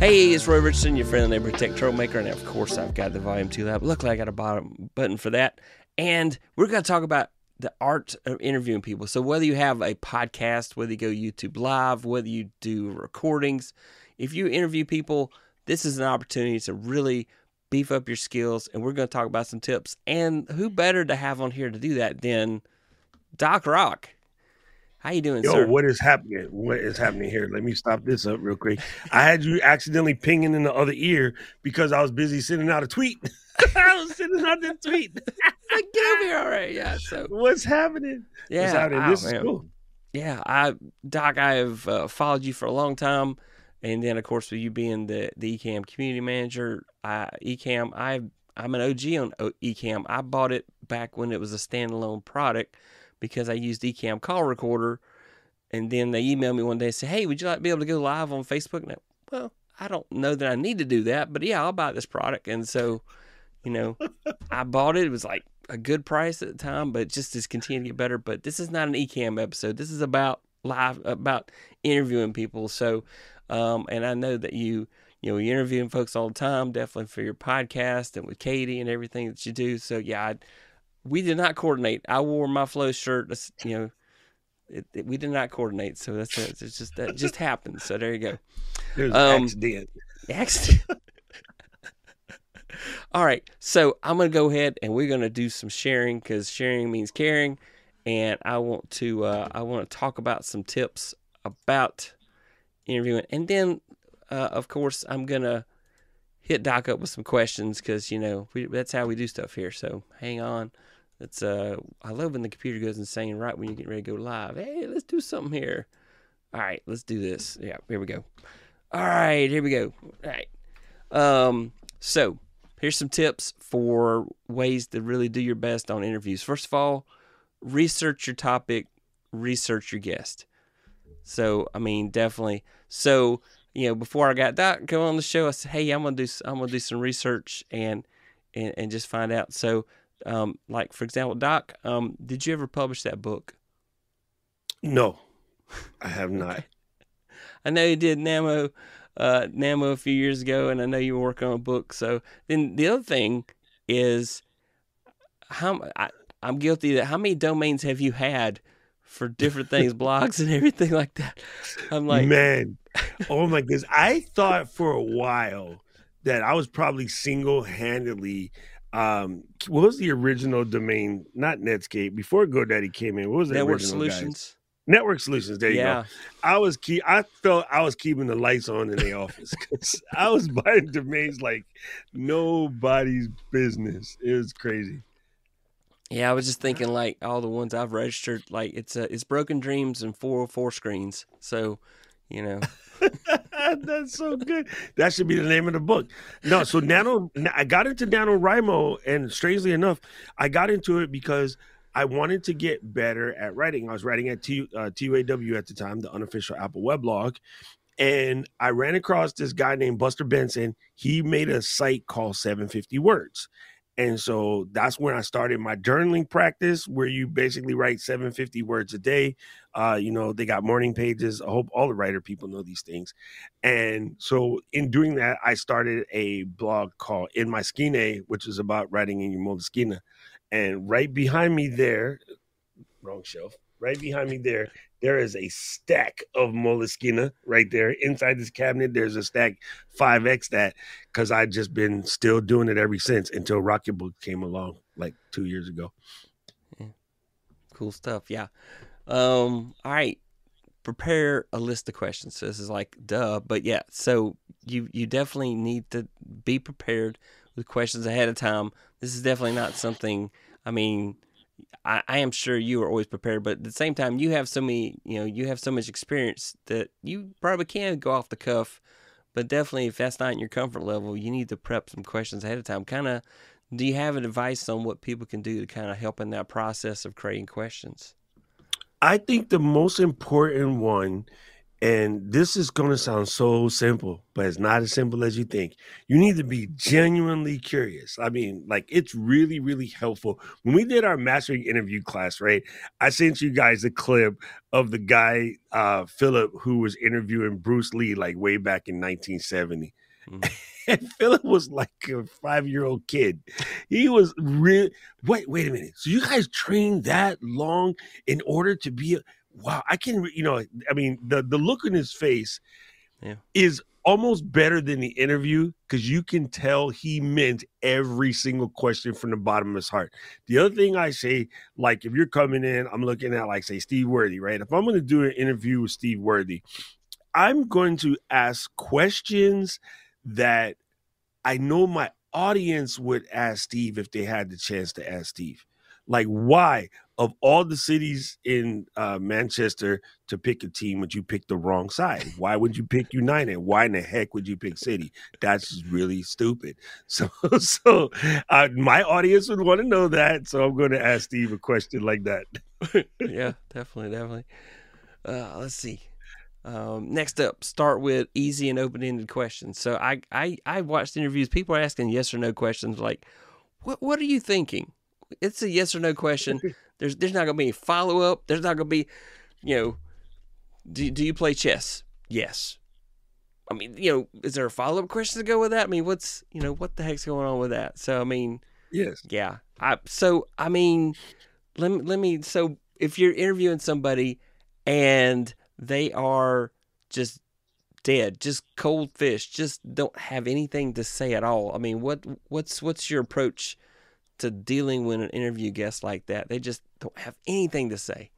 Hey, it's Roy Richardson, your friendly neighborhood tech troublemaker, and of course, I've got the Volume 2 Lab. Luckily, I got a bottom button for that. And we're going to talk about the art of interviewing people. So, whether you have a podcast, whether you go YouTube Live, whether you do recordings, if you interview people, this is an opportunity to really beef up your skills. And we're going to talk about some tips. And who better to have on here to do that than Doc Rock? How you doing, sir? Yo, sir? what is happening? What is happening here? Let me stop this up real quick. I had you accidentally pinging in the other ear because I was busy sending out a tweet. I was sending out the tweet. Like, Get over here, all right? Yeah. So, What's happening? yeah. What's happening? wow, this is cool. Yeah, I Doc, I have uh, followed you for a long time, and then of course with you being the the Ecamm community manager, I Ecamm, I I'm an OG on O- Ecamm. I bought it back when it was a standalone product because I used Ecamm call recorder, and then they emailed me one day and said, "Hey, would you like to be able to go live on Facebook?" And I, well, I don't know that I need to do that, but yeah, I'll buy this product, and so you know, I bought it. It was like a good price at the time, but just is continuing to get better. But this is not an Ecamm episode. This is about live, about interviewing people. So, um, and I know that you, you know, you're interviewing folks all the time, definitely for your podcast and with Katie and everything that you do. So, yeah, I, we did not coordinate. I wore my flow shirt. that's- You know, it, it- we did not coordinate. So that's it. It's just that just happened. So there you go. There's Um, an accident. Accident. All right, so I'm gonna go ahead and we're gonna do some sharing because sharing means caring, and I want to uh, I want to talk about some tips about interviewing, and then uh, of course I'm gonna hit Doc up with some questions because you know we, that's how we do stuff here. So hang on. It's uh I love when the computer goes insane right when you get ready to go live. Hey, let's do something here. All right, let's do this. Yeah, here we go. All right, here we go. All right. Um, so here's some tips for ways to really do your best on interviews. First of all, research your topic, research your guest. So, I mean, definitely. So, you know, before I got that come on the show, I said, "Hey, I'm gonna do I'm gonna do some research and and, and just find out." So, um, like for example, Doc, um, did you ever publish that book? No, I have not. I know you did Namo, uh, Namo a few years ago, and I know you were working on a book. So then the other thing is, how I, I'm guilty that how many domains have you had for different things, blogs and everything like that? I'm like, Man, oh my goodness. I thought for a while that I was probably single handedly. Um, what was the original domain? Not Netscape. Before GoDaddy came in, what was the network original, guys? solutions. Network Solutions. There you go. I was keep. I felt I was keeping the lights on in the office because I was buying domains like nobody's business. It was crazy. yeah. I was just thinking like all the ones I've registered, like it's uh, it's Broken Dreams and 404 screens. So, you know, That's so good. That should be the name of the book. No, so Nano, I got into Nano NaNoWriMo, and strangely enough, I got into it because I wanted to get better at writing. I was writing at T, uh, TUAW at the time, the unofficial Apple weblog, and I ran across this guy named Buster Benson. He made a site called 750 Words. And so that's when I started my journaling practice, where you basically write 750 words a day. Uh, you know, they got morning pages. I hope all the writer people know these things. And so in doing that, I started a blog called In My Skine, which is about writing in your Moleskine. And right behind me there, wrong shelf, right behind me there, there is a stack of Moleskine right there. Inside this cabinet, there's a stack 5X that because I've just been still doing it ever since until Rocketbook came along like two years ago. cool stuff. Yeah. Um, all right. Prepare a list of questions. So this is like duh, but yeah. So you you definitely need to be prepared with questions ahead of time. This is definitely not something. I mean, I, I am sure you are always prepared, but at the same time, you have so many. You know, you have so much experience that you probably can go off the cuff. But definitely, if that's not in your comfort level, you need to prep some questions ahead of time. Kind of, do you have advice on what people can do to kind of help in that process of creating questions? I think the most important one And this is going to sound so simple, but it's not as simple as you think. You need to be genuinely curious. I mean, like it's really, really helpful. When we did our mastering interview class, right? I sent you guys a clip of the guy, uh, Philip, who was interviewing Bruce Lee like way back in 1970. Mm-hmm. And Philip was like a five year old kid. He was real. Wait, wait a minute. So you guys trained that long in order to be a wow, I can, you know, I mean, the the look in his face yeah. is almost better than the interview because you can tell he meant every single question from the bottom of his heart. The other thing I say, like if you're coming in, I'm looking at like say Steve Worthy, right? If I'm going to do an interview with Steve Worthy, I'm going to ask questions that I know my audience would ask Steve if they had the chance to ask Steve. Like, why? of all the cities in uh, Manchester to pick a team, would you pick the wrong side? Why would you pick United? Why in the heck would you pick City? That's really stupid. So, so uh, my audience would want to know that. So I'm going to ask Steve a question like that. yeah, definitely, definitely. Uh, let's see. Um, next up, start with easy and open-ended questions. So I, I, I watched interviews. People are asking yes or no questions, like, "What, what are you thinking?" It's a yes or no question. There's there's not gonna be any follow up. There's not gonna be, you know, do do you play chess? Yes. I mean, you know, is there a follow up question to go with that? I mean, what's you know what the heck's going on with that? So I mean, yes, yeah. I so I mean, let me let me. So if you're interviewing somebody and they are just dead, just cold fish, just don't have anything to say at all. I mean, what what's what's your approach to dealing with an interview guest like that. They just don't have anything to say.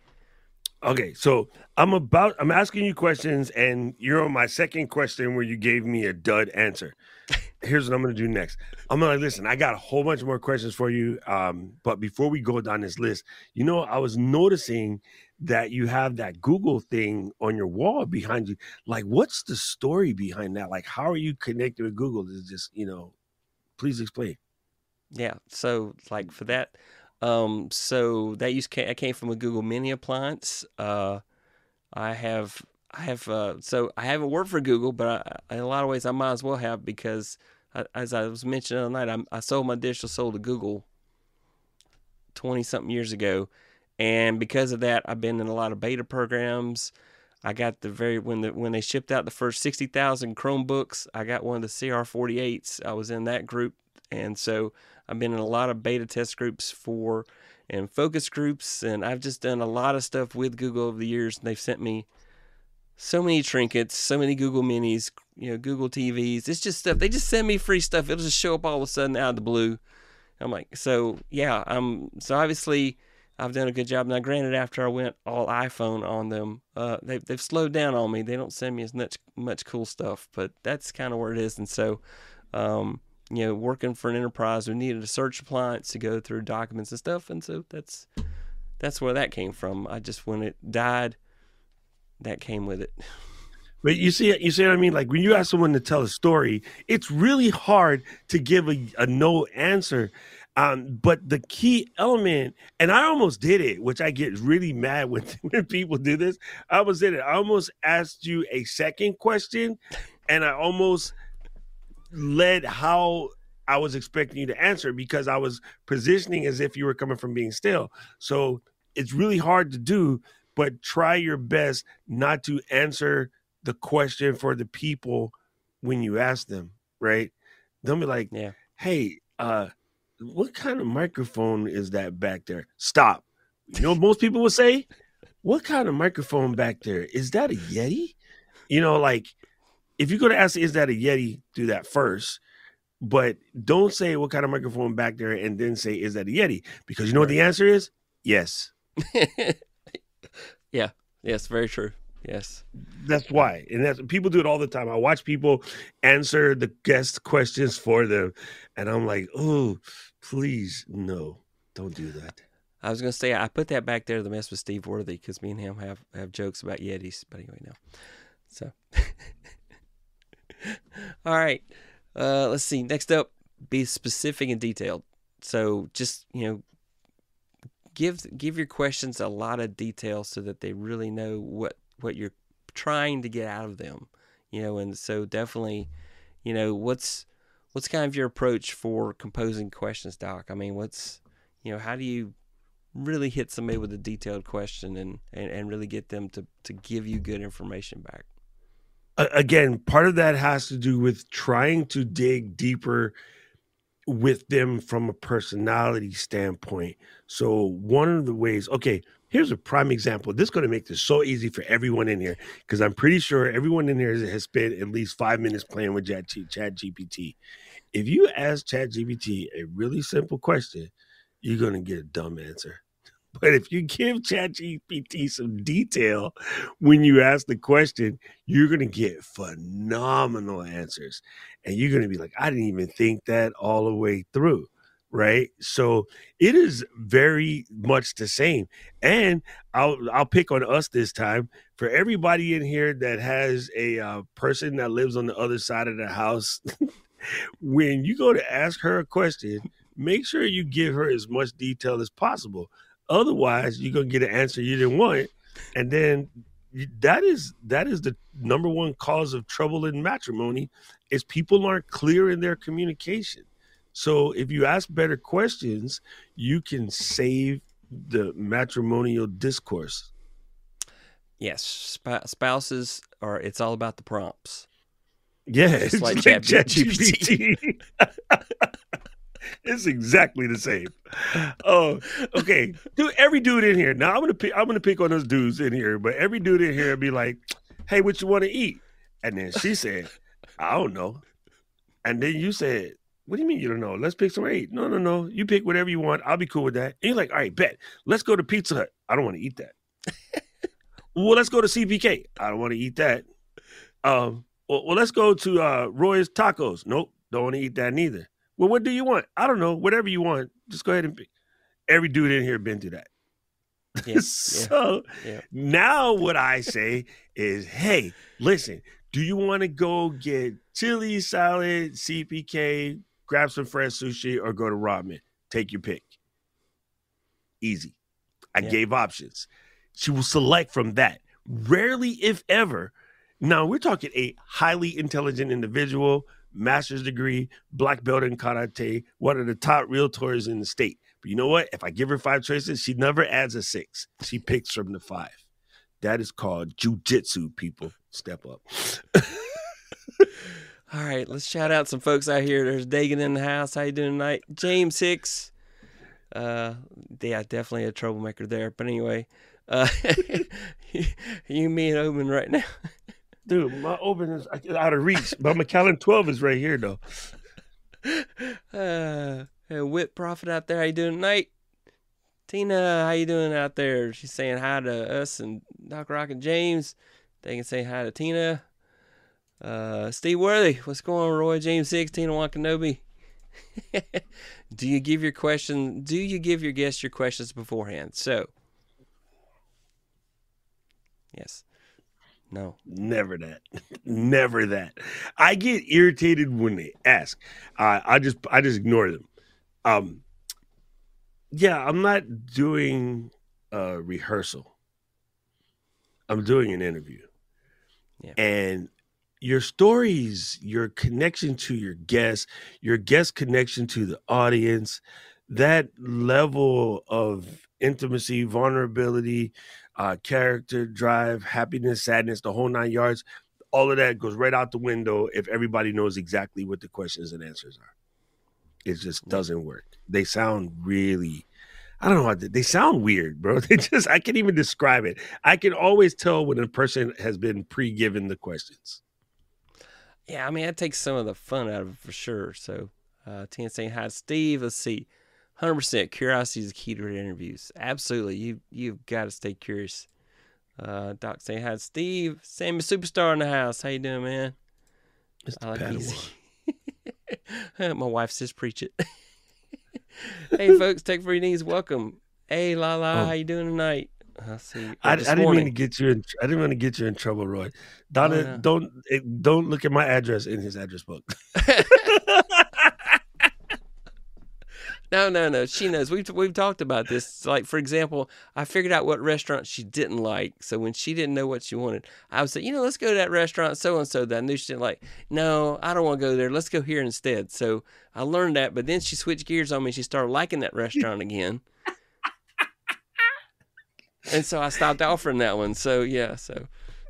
Okay, so I'm about I'm asking you questions, and you're on my second question where you gave me a dud answer. Here's what I'm gonna do next. I'm gonna listen. I got a whole bunch more questions for you. Um, but before we go down this list, you know, I was noticing that you have that Google thing on your wall behind you. Like, what's the story behind that? Like, how are you connected with Google? Is just, you know, please explain. Yeah. So like for that, um, so that use came, I came from a Google Mini appliance. Uh, I have I have uh, so I haven't worked for Google, but I, in a lot of ways I might as well have because I, as I was mentioning the night, I, I sold my digital soul to Google twenty something years ago, and because of that, I've been in a lot of beta programs. I got the very when the when they shipped out the first sixty thousand Chromebooks, I got one of the CR48s. I was in that group, and so I've been in a lot of beta test groups for and focus groups, and I've just done a lot of stuff with Google over the years. And they've sent me so many trinkets, so many Google Minis, you know, Google TVs. It's just stuff. They just send me free stuff. It'll just show up all of a sudden out of the blue. I'm like, so yeah, I'm so obviously I've done a good job. Now, granted, after I went all iPhone on them, uh, they've they've slowed down on me. They don't send me as much much cool stuff, but that's kind of where it is. And so, um, you know, working for an enterprise we needed a search appliance to go through documents and stuff, and so that's that's where that came from. I just when it died, that came with it. But you see, you see what I mean? Like when you ask someone to tell a story, it's really hard to give a, a no answer. Um, but the key element, and I almost did it, which I get really mad when, when people do this. I almost did it. I almost asked you a second question, and I almost led how I was expecting you to answer because I was positioning as if you were coming from being still. So it's really hard to do, but try your best not to answer the question for the people when you ask them, right? They'll be like, yeah. hey, uh, what kind of microphone is that back there? Stop. You know most people would say? What kind of microphone back there? Is that a Yeti? You know, like if you're going to ask, is that a Yeti? Do that first. But don't say what kind of microphone back there and then say, is that a Yeti? Because you know what the answer is? Yes. yeah. Yes. Very true. Yes. That's why. And that's people do it all the time. I watch people answer the guest questions for them. And I'm like, oh, please, no, don't do that. I was gonna say I put that back there to mess with Steve Worthy because me and him have have jokes about Yetis. But anyway, no. So All right. Uh, let's see. Next up, be specific and detailed. So just you know, give give your questions a lot of detail so that they really know what what you're trying to get out of them. You know, and so definitely, you know, what's what's kind of your approach for composing questions, Doc? I mean, what's you know, how do you really hit somebody with a detailed question and, and, and really get them to, to give you good information back? Again, part of that has to do with trying to dig deeper with them from a personality standpoint. So, one of the ways, okay, here's a prime example. This is going to make this so easy for everyone in here because I'm pretty sure everyone in here has spent at least five minutes playing with Chat, GPT. If you ask Chat GPT a really simple question, you're going to get a dumb answer. But if you give ChatGPT some detail when you ask the question, you're going to get phenomenal answers. And you're going to be like, I didn't even think that all the way through. Right. So it is very much the same. And I'll I'll pick on us this time. For everybody in here that has a uh, person that lives on the other side of the house, when you go to ask her a question, make sure you give her as much detail as possible. Otherwise, you're gonna get an answer you didn't want, and then that is that is the number one cause of trouble in matrimony is people aren't clear in their communication. So if you ask better questions, you can save the matrimonial discourse. Yes, spouses are. It's all about the prompts. Yeah, it's like ChatGPT. it's exactly the same. Oh, okay. Dude, every dude in here. Now I'm gonna pick. I'm gonna pick on those dudes in here, but every dude in here be like, "Hey, what you want to eat?" And then she said, "I don't know." And then you said, "What do you mean you don't know? Let's pick some eat." No, no, no. You pick whatever you want. I'll be cool with that. And you're like, "All right, bet. Let's go to Pizza Hut." I don't want to eat that. well, let's go to CPK. I don't want to eat that. Um. Well, well, let's go to uh, Roy's Tacos. Nope, don't want to eat that neither. Well, what do you want? I don't know. Whatever you want, just go ahead and pick. Every dude in here been through that. Yeah, so yeah. now what I say is, hey, listen, do you want to go get chili salad, CPK, grab some fresh sushi, or go to ramen? Take your pick. Easy. I yeah. gave options. She will select from that. Rarely, if ever. Now we're talking a highly intelligent individual master's degree, black belt in karate, one of the top realtors in the state. But you know what? If I give her five choices, she never adds a six. She picks from the five. That is called jujitsu, people. Step up. All right, let's shout out some folks out here. There's Dagan in the house. How you doing tonight? James Hicks. Uh, yeah, definitely a troublemaker there. But anyway, uh, you, me and Oban right now. Dude, my Oban is out of reach, but my Macallan 12 is right here, though. Uh, hey, Whip Prophet out there, how you doing tonight? Tina, how you doing out there? She's saying hi to us and Doc Rock and James. They can say hi to Tina. Uh, Steve Worthy, what's going on, Roy? James Six, Tina Wakanobi. do you give your question? Do you give your guests your questions beforehand? So, yes. No. Never that. Never that. I get irritated when they ask. Uh, I just I just ignore them. Um yeah, I'm not doing a rehearsal. I'm doing an interview. Yeah. And your stories, your connection to your guest, your guest connection to the audience, that level of intimacy, vulnerability, uh, character, drive, happiness, sadness, the whole nine yards. All of that goes right out the window if everybody knows exactly what the questions and answers are. It just doesn't work. They sound really, I don't know how to, they sound weird, bro. They just, I can't even describe it. I can always tell when a person has been pre given the questions. Yeah, I mean, that takes some of the fun out of it for sure. So, uh, Tina saying hi, Steve. Let's see. Hundred percent. Curiosity is the key to interviews. Absolutely. You you've got to stay curious. Uh, Doc saying hi, Steve. Sammy Superstar in the house. How you doing, man? I like easy. My wife says preach it. hey, folks, Tech for your knees. Welcome. Hey, La La, oh. how you doing tonight? I see. I, I didn't morning. mean to get you. In, I didn't want to get you in trouble, Roy. Donna, oh, no. don't eh, don't look at my address in his address book. no, no, no. She knows. We've we've talked about this. Like for example, I figured out what restaurant she didn't like. So when she didn't know what she wanted, I would say, you know, let's go to that restaurant so and so that I knew she didn't like. No, I don't want to go there. Let's go here instead. So I learned that, but then she switched gears on me. She started liking that restaurant again. And so I stopped offering that one. So yeah, so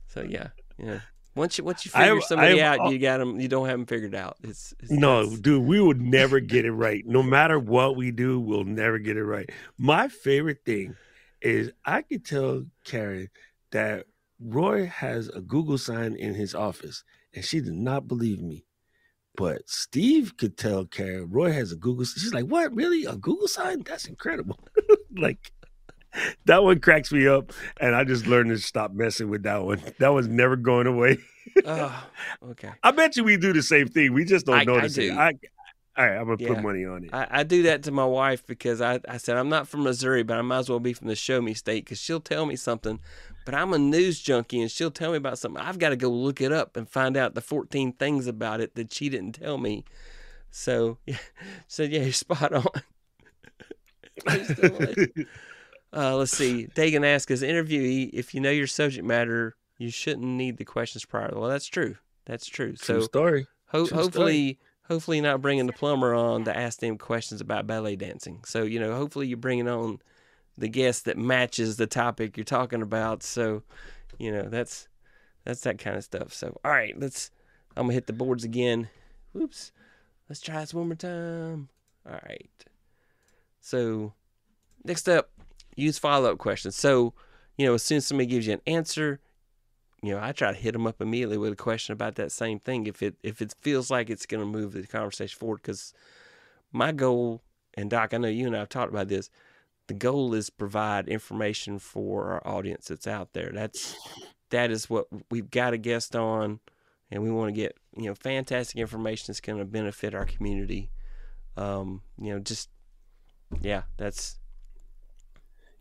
so yeah, yeah. Once you once you figure I- somebody I- out, you got them. You don't have them figured out. It's, it's No, dude, we would never get it right. No matter what we do, we'll never get it right. My favorite thing is I could tell Karen that Roy has a Google sign in his office, and she did not believe me. But Steve could tell Karen Roy has a Google. She's like, "What? Really? A Google sign? That's incredible!" like that one cracks me up, and I just learned to stop messing with that one. That one's never going away. oh, okay. I bet you we do the same thing. We just don't I- I notice it. do. I, all right, I'm gonna Yeah. put money on it. I, I do that to my wife because I, I said I'm not from Missouri, but I might as well be from the show me state because she'll tell me something, but I'm a news junkie and she'll tell me about something. I've got to go look it up and find out the 14 things about it that she didn't tell me. So, yeah, so yeah, you're spot on. You're still like- uh, let's see. Dagan asks, as an interviewee, if you know your subject matter, you shouldn't need the questions prior. Well, that's true. That's true. True So story. Ho- True hopefully, hopefully not bringing the plumber on to ask them questions about ballet dancing. So you know, hopefully you're bringing on the guest that matches the topic you're talking about. So you know, that's that's that kind of stuff. So all right, let's. I'm gonna hit the boards again. Whoops. Let's try this one more time. All right. So next up, use follow up questions. So you know, as soon as somebody gives you an answer, you know, I try to hit them up immediately with a question about that same thing if it if it feels like it's going to move the conversation forward. Because my goal, and Doc, I know you and I have talked about this. The goal is provide information for our audience that's out there. That's that is what we've got a guest on, and we want to get you know fantastic information that's going to benefit our community. Um, you know, just yeah, that's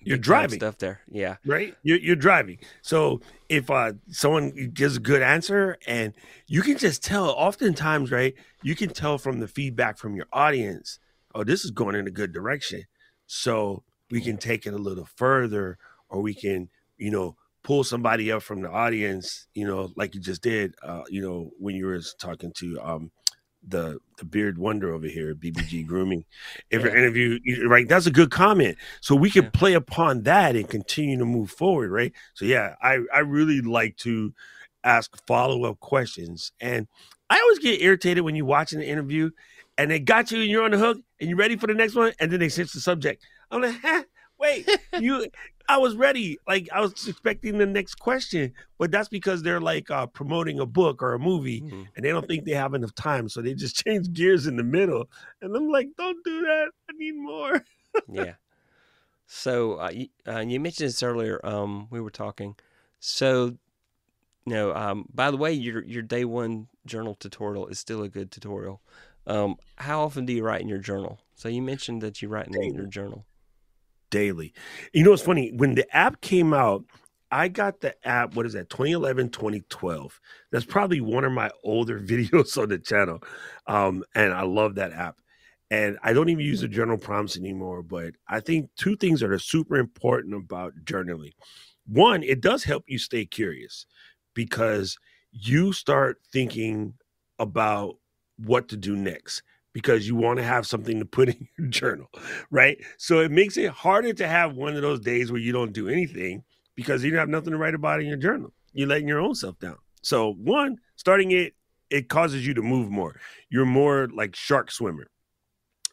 You're driving. stuff there. Yeah, right? You're, you're driving. So if uh, someone gives a good answer, and you can just tell, oftentimes, right? You can tell from the feedback from your audience, oh, this is going in a good direction. So we can take it a little further, or we can, you know, pull somebody up from the audience, you know, like you just did, uh, you know, when you were talking to um, the the beard wonder over here, BBG Grooming. If Yeah. interview, right, that's a good comment. So we can Yeah. play upon that and continue to move forward, right? So yeah, I I really like to ask follow up questions, and I always get irritated when you watching an interview and they got you and you're on the hook and you're ready for the next one, and then they switch the subject. I'm like, huh, wait, you. I was ready, like I was expecting the next question, but that's because they're like uh, promoting a book or a movie, Mhm. and they don't think they have enough time, so they just change gears in the middle. And I'm like, don't do that. I need more. yeah. So uh, you, uh, you mentioned this earlier. Um, we were talking. So, no. Um, by the way, your your day one journal tutorial is still a good tutorial. Um, how often do you write in your journal? So you mentioned that you write in Daily. your journal. Daily. You know what's funny? When the app came out, I got the app, what is that, 2011, 2012. That's probably one of my older videos on the channel. Um, and I love that app. And I don't even use the journal prompts anymore, but I think two things that are super important about journaling. One, it does help you stay curious because you start thinking about what to do next because you want to have something to put in your journal right? So it makes it harder to have one of those days where you don't do anything because you don't have nothing to write about in your journal. You're letting your own self down. So one, starting it, it causes you to move more. You're more like shark swimmer.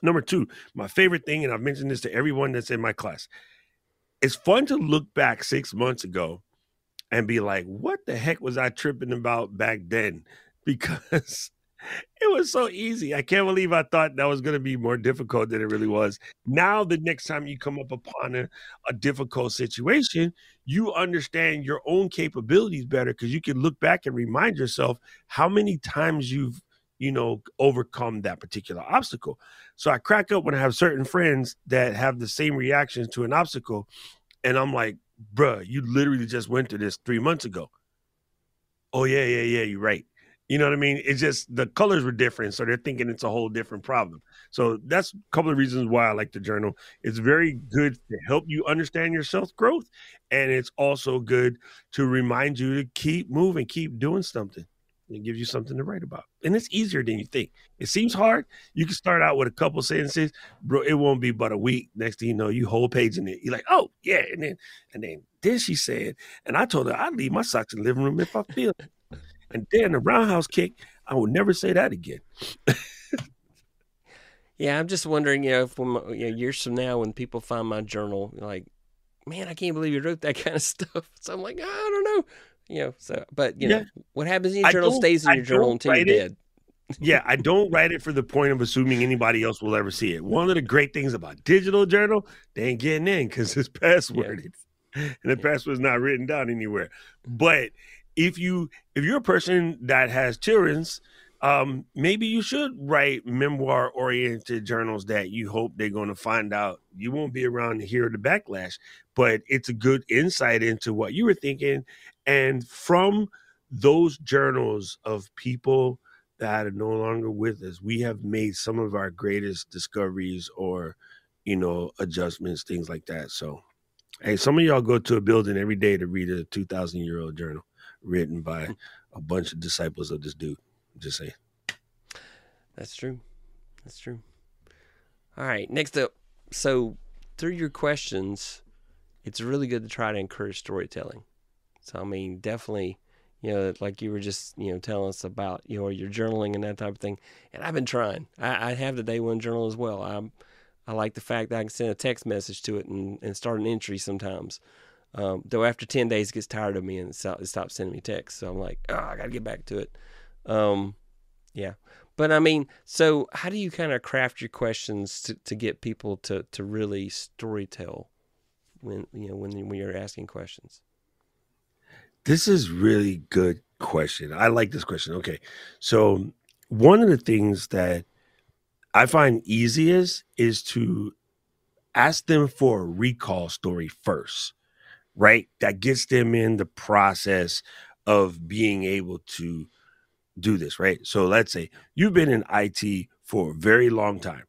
Number two, my favorite thing, and I've mentioned this to everyone that's in my class. It's fun to look back six months ago and be like, what the heck was I tripping about back then? Because it was so easy. I can't believe I thought that was going to be more difficult than it really was. Now, the next time you come up upon a, a difficult situation, you understand your own capabilities better because you can look back and remind yourself how many times you've, you know, overcome that particular obstacle. So I crack up when I have certain friends that have the same reactions to an obstacle. And I'm like, bruh, you literally just went through this three months ago. Oh, yeah, yeah, yeah, you're right You know what I mean? It's just the colors were different, so they're thinking it's a whole different problem. So that's a couple of reasons why I like the journal. It's very good to help you understand your self growth, and it's also good to remind you to keep moving, keep doing something. It gives you something to write about, and it's easier than you think. It seems hard. You can start out with a couple sentences, bro. It won't be but a week. Next thing you know, you whole page in it. You're like, oh yeah, and then and then then she said, and I told her I'd leave my socks in the living room if I feel. And then the roundhouse kick, I will never say that again. yeah, I'm just wondering, you know, if when, you know, years from now, when people find my journal, like, man, I can't believe you wrote that kind of stuff. So I'm like, I don't know, you know. So, but you yeah. know, what happens in your journal stays in your I journal until you're dead. yeah, I don't write it for the point of assuming anybody else will ever see it. One of the great things about digital journal, they ain't getting in because it's passworded, yeah. and the password's not written down anywhere. But if you if you're a person that has children's um, maybe you should write memoir oriented journals that you hope they're going to find out. You won't be around to hear the backlash, but it's a good insight into what you were thinking. And from those journals of people that are no longer with us, we have made some of our greatest discoveries or, you know, adjustments, things like that. So, hey, some of y'all go to a building every day to read a 2,000 year old journal written by a bunch of disciples of this dude. Just say. That's true. That's true. All right. Next up. So, through your questions, it's really good to try to encourage storytelling. So, I mean, definitely, you know, like you were just, you know, telling us about, you know, your journaling and that type of thing. And I've been trying. I, I have the day one journal as well. I'm, I like the fact that I can send a text message to it and, and start an entry sometimes. Um, though after 10 days, it gets tired of me and it stops sending me texts. So I'm like, oh, I got to get back to it. Um, yeah. But I mean, so how do you kind of craft your questions to, to get people to, to really storytell when, you know, when, when you're asking questions? This is really good question. I like this question. Okay. So one of the things that I find easiest is to ask them for a recall story first right? That gets them in the process of being able to do this, right? So let's say you've been in IT for a very long time.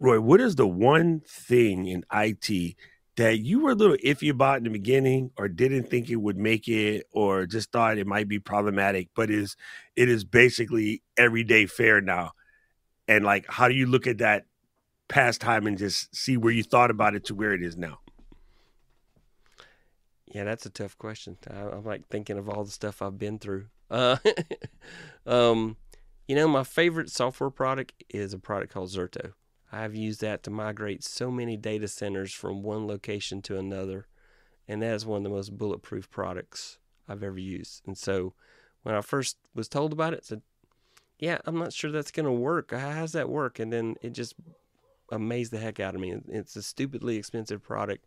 Roy, what is the one thing in IT that you were a little iffy about in the beginning or didn't think it would make it or just thought it might be problematic, but is it is basically everyday fare now? And like how do you look at that past time and just see where you thought about it to where it is now? Yeah, that's a tough question. I, am like thinking of all the stuff I've been through. Uh, um, you know, my favorite software product is a product called Zerto. I've used that to migrate so many data centers from one location to another, and that is one of the most bulletproof products I've ever used. And so, when I first was told about it, I said, "Yeah, I'm not sure that's going to work. How's that work?" And then it just amazed the heck out of me. It's a stupidly expensive product,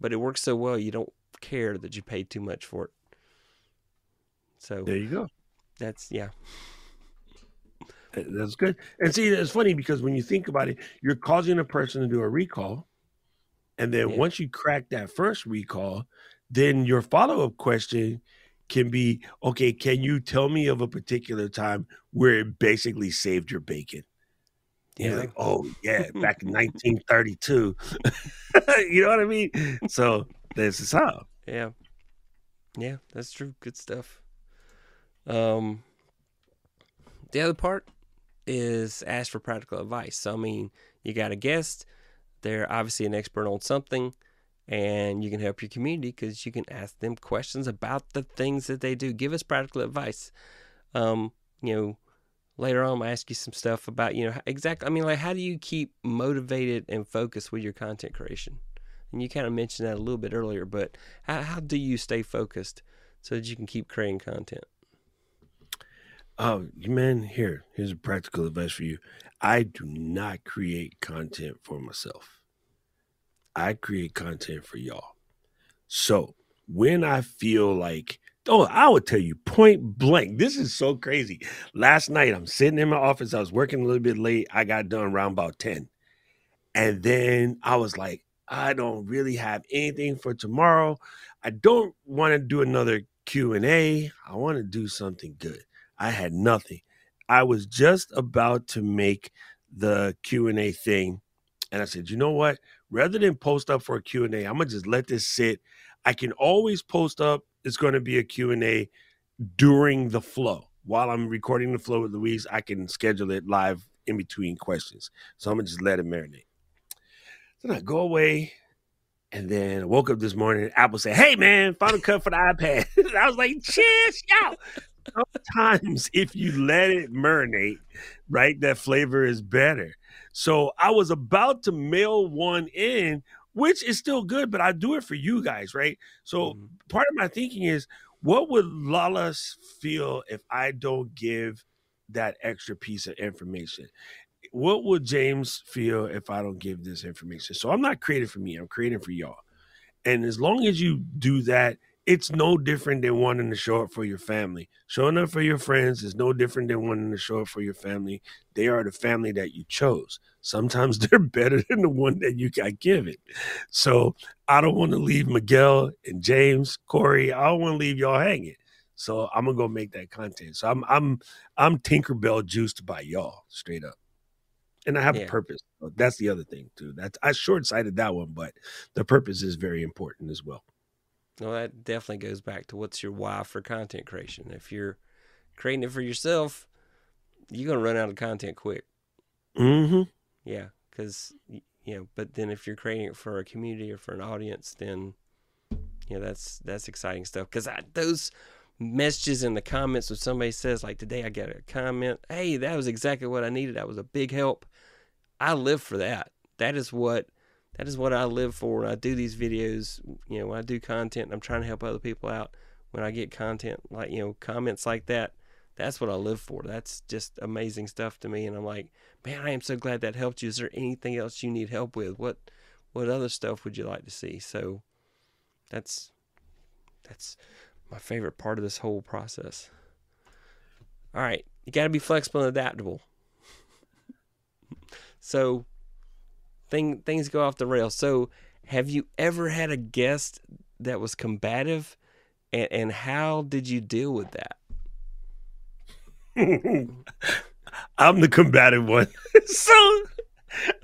but it works so well you don't care that you paid too much for it. So there you go. That's yeah. That's good. And see, it's funny because when you think about it, you're causing a person to do a recall. And then yeah. once you crack that first recall, then your follow up question can be okay, can you tell me of a particular time where it basically saved your bacon? Yeah. Like, oh, yeah, back in 1932. you know what I mean? So this is how. Yeah. Yeah, that's true. Good stuff. Um, the other part is ask for practical advice. So, I mean, you got a guest, they're obviously an expert on something, and you can help your community because you can ask them questions about the things that they do. Give us practical advice. Um, you know, later on, I'll ask you some stuff about, you know, exactly. I mean, like, how do you keep motivated and focused with your content creation? And you kind of mentioned that a little bit earlier, but how, how do you stay focused so that you can keep creating content? Oh, man, here, here's a practical advice for you. I do not create content for myself. I create content for y'all. So when I feel like, oh, I would tell you point blank, this is so crazy. Last night, I'm sitting in my office. I was working a little bit late. I got done around about 10. And then I was like, I don't really have anything for tomorrow. I don't want to do another Q&A. I want to do something good. I had nothing. I was just about to make the Q&A thing and I said, "You know what? Rather than post up for a Q&A, I'm going to just let this sit. I can always post up it's going to be a Q&A during the flow. While I'm recording the flow with Louise, I can schedule it live in between questions. So I'm going to just let it marinate. Then I go away, and then I woke up this morning. Apple said, "Hey man, final cut for the iPad." I was like, "Cheers, y'all." Sometimes, if you let it marinate, right, that flavor is better. So I was about to mail one in, which is still good, but I do it for you guys, right? So mm-hmm. part of my thinking is, what would Lala feel if I don't give that extra piece of information? What would James feel if I don't give this information? So I'm not creating for me, I'm creating for y'all. And as long as you do that, it's no different than wanting to show up for your family. Showing up for your friends is no different than wanting to show up for your family. They are the family that you chose. Sometimes they're better than the one that you got given. So I don't want to leave Miguel and James, Corey. I don't want to leave y'all hanging. So I'm gonna go make that content. So I'm I'm I'm Tinkerbell juiced by y'all, straight up and I have yeah. a purpose. That's the other thing too. That's I short sighted that one, but the purpose is very important as well. Well, that definitely goes back to what's your why for content creation. If you're creating it for yourself, you're gonna run out of content quick. Mm-hmm. Yeah, because you know. But then if you're creating it for a community or for an audience, then you know that's that's exciting stuff. Because those messages in the comments when somebody says like today I got a comment, hey, that was exactly what I needed. That was a big help. I live for that. That is what that is what I live for when I do these videos. You know, when I do content, I'm trying to help other people out. When I get content like you know comments like that, that's what I live for. That's just amazing stuff to me. And I'm like, man, I am so glad that helped you. Is there anything else you need help with? What what other stuff would you like to see? So that's that's my favorite part of this whole process. All right, you got to be flexible and adaptable. So thing things go off the rails. So have you ever had a guest that was combative and, and how did you deal with that? I'm the combative one. so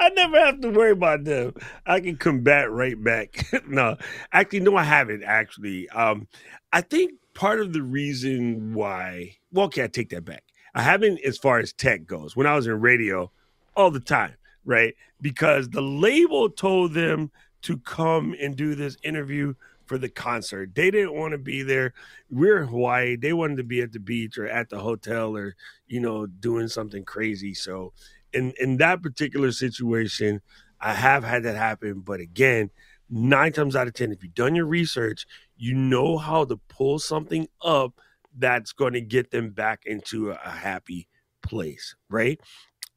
I never have to worry about them. I can combat right back. no, actually, no, I haven't actually. Um, I think part of the reason why, well, okay, I take that back. I haven't as far as tech goes. When I was in radio, all the time, right? Because the label told them to come and do this interview for the concert. They didn't want to be there. We're in Hawaii. They wanted to be at the beach or at the hotel or, you know, doing something crazy. So in in that particular situation, I have had that happen. But again, nine times out of ten, if you've done your research, you know how to pull something up that's going to get them back into a happy place, right?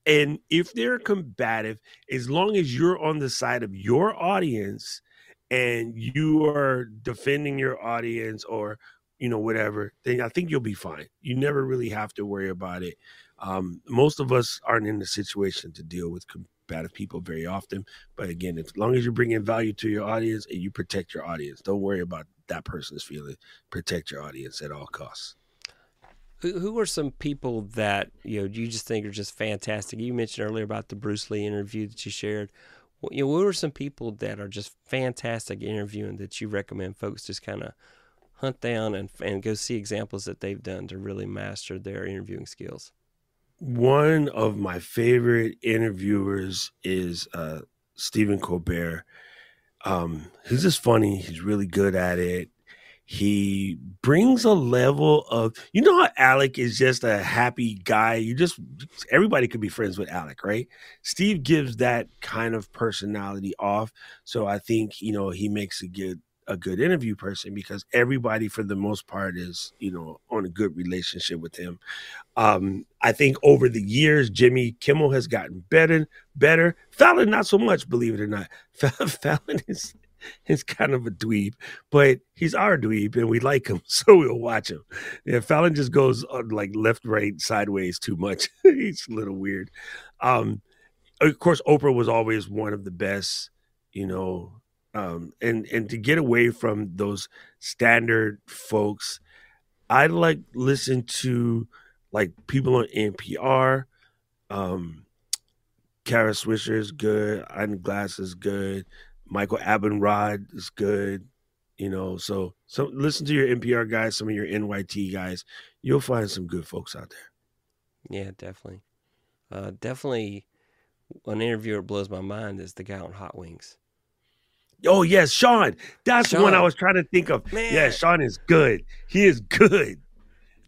And if they're combative, as long as you're on the side of your audience and you are defending your audience or you know whatever, then I think you'll be fine. You never really have to worry about it. Um, most of us aren't in the situation to deal with combative people very often, but again, as long as you're bringing value to your audience and you protect your audience, don't worry about that person's feeling. Protect your audience at all costs. Who are some people that you know you just think are just fantastic? You mentioned earlier about the Bruce Lee interview that you shared. You know, who are some people that are just fantastic interviewing that you recommend folks just kind of hunt down and and go see examples that they've done to really master their interviewing skills? One of my favorite interviewers is uh, Stephen Colbert. Um, he's just funny. He's really good at it. He brings a level of, you know, how Alec is just a happy guy. You just, everybody could be friends with Alec, right? Steve gives that kind of personality off. So I think, you know, he makes a good, a good interview person because everybody for the most part is you know on a good relationship with him um i think over the years jimmy kimmel has gotten better better fallon not so much believe it or not fallon is is kind of a dweeb, but he's our dweeb and we like him, so we'll watch him. Yeah, Fallon just goes on like left, right, sideways too much. he's a little weird. Um, of course, Oprah was always one of the best, you know, um, and and to get away from those standard folks, I like listen to like people on NPR. Um, Kara Swisher is good. Ira Glass is good. Michael Abendrod is good. You know, so so listen to your NPR guys, some of your NYT guys. You'll find some good folks out there. Yeah, definitely. Uh, definitely, an interviewer blows my mind is the guy on Hot Wings. Oh yes, Sean. That's the one I was trying to think of. Man. Yeah, Sean is good. He is good.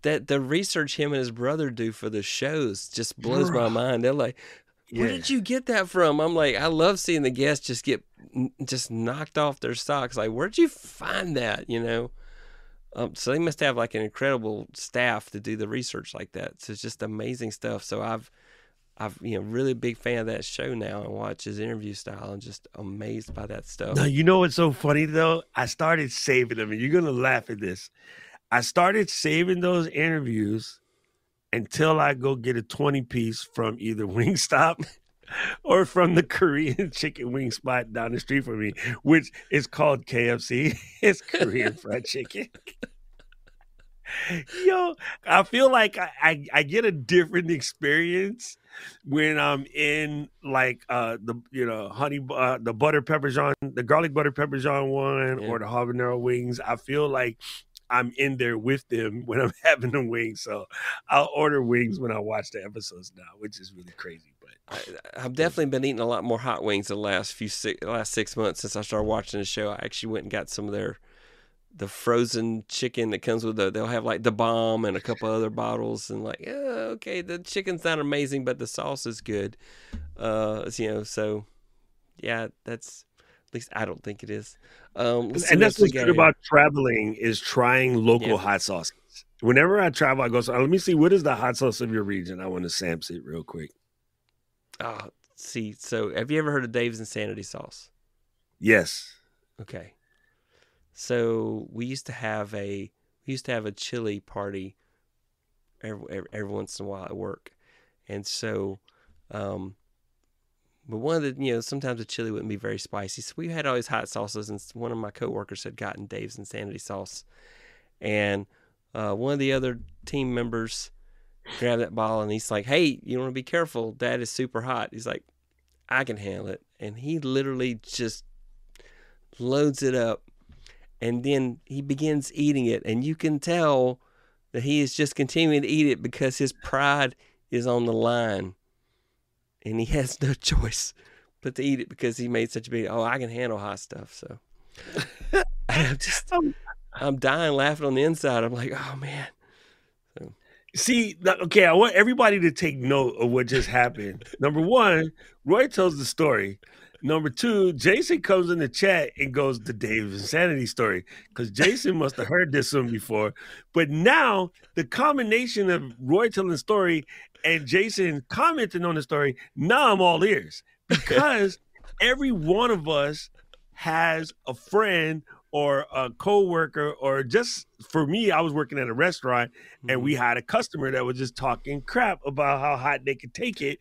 That the research him and his brother do for the shows just blows my mind. They're like, "Where Yeah. did you get that from?" I'm like, I love seeing the guests just get just knocked off their socks. Like, where'd you find that? You know. Um, so they must have like an incredible staff to do the research like that. So it's just amazing stuff. So I've, I've you know really big fan of that show now and watch his interview style and just amazed by that stuff. Now you know what's so funny though? I started saving them, and you're gonna laugh at this. I started saving those interviews until I go get a 20 piece from either Wingstop or from the Korean chicken wing spot down the street from me, which is called KFC. It's Korean fried chicken. Yo, I feel like I, I, I get a different experience when I'm in like uh the you know honey uh, the butter pepperjawn the garlic butter pepperjawn one Yeah. or the habanero wings. I feel like I'm in there with them when I'm having the wings. So I'll order wings when I watch the episodes now, which is really crazy. I, I've definitely been eating a lot more hot wings the last few six, last six months since I started watching the show. I actually went and got some of their the frozen chicken that comes with the. They'll have like the bomb and a couple other bottles and like, yeah, okay, the chicken's not amazing, but the sauce is good. Uh, you know, so yeah, that's at least I don't think it is. Um, and that's we good about traveling is trying local Yeah. hot sauces. Whenever I travel, I go, so let me see what is the hot sauce of your region. I want to sample it real quick. Oh, see, so have you ever heard of Dave's Insanity Sauce? Yes. Okay. So we used to have a we used to have a chili party every, every, every once in a while at work, and so, um, but one of the you know sometimes the chili wouldn't be very spicy, so we had all these hot sauces, and one of my coworkers had gotten Dave's Insanity Sauce, and uh, one of the other team members grabbed that ball and he's like, "Hey, you want to be careful. That is super hot." He's like, "I can handle it," and he literally just loads it up and then he begins eating it. And you can tell that he is just continuing to eat it because his pride is on the line and he has no choice but to eat it because he made such a big oh i can handle hot stuff. So i'm just Um, i'm dying laughing on the inside. I'm like oh man See, okay, I want everybody to take note of what just happened. Number one, Roy tells the story. Number two, Jason comes in the chat and goes the Dave's insanity story because Jason must have heard this one before. But now the combination of Roy telling the story and Jason commenting on the story, now I'm all ears because every one of us has a friend or a coworker or just for me, I was working at a restaurant and we mm-hmm. had a customer that was just talking crap about how hot they could take it.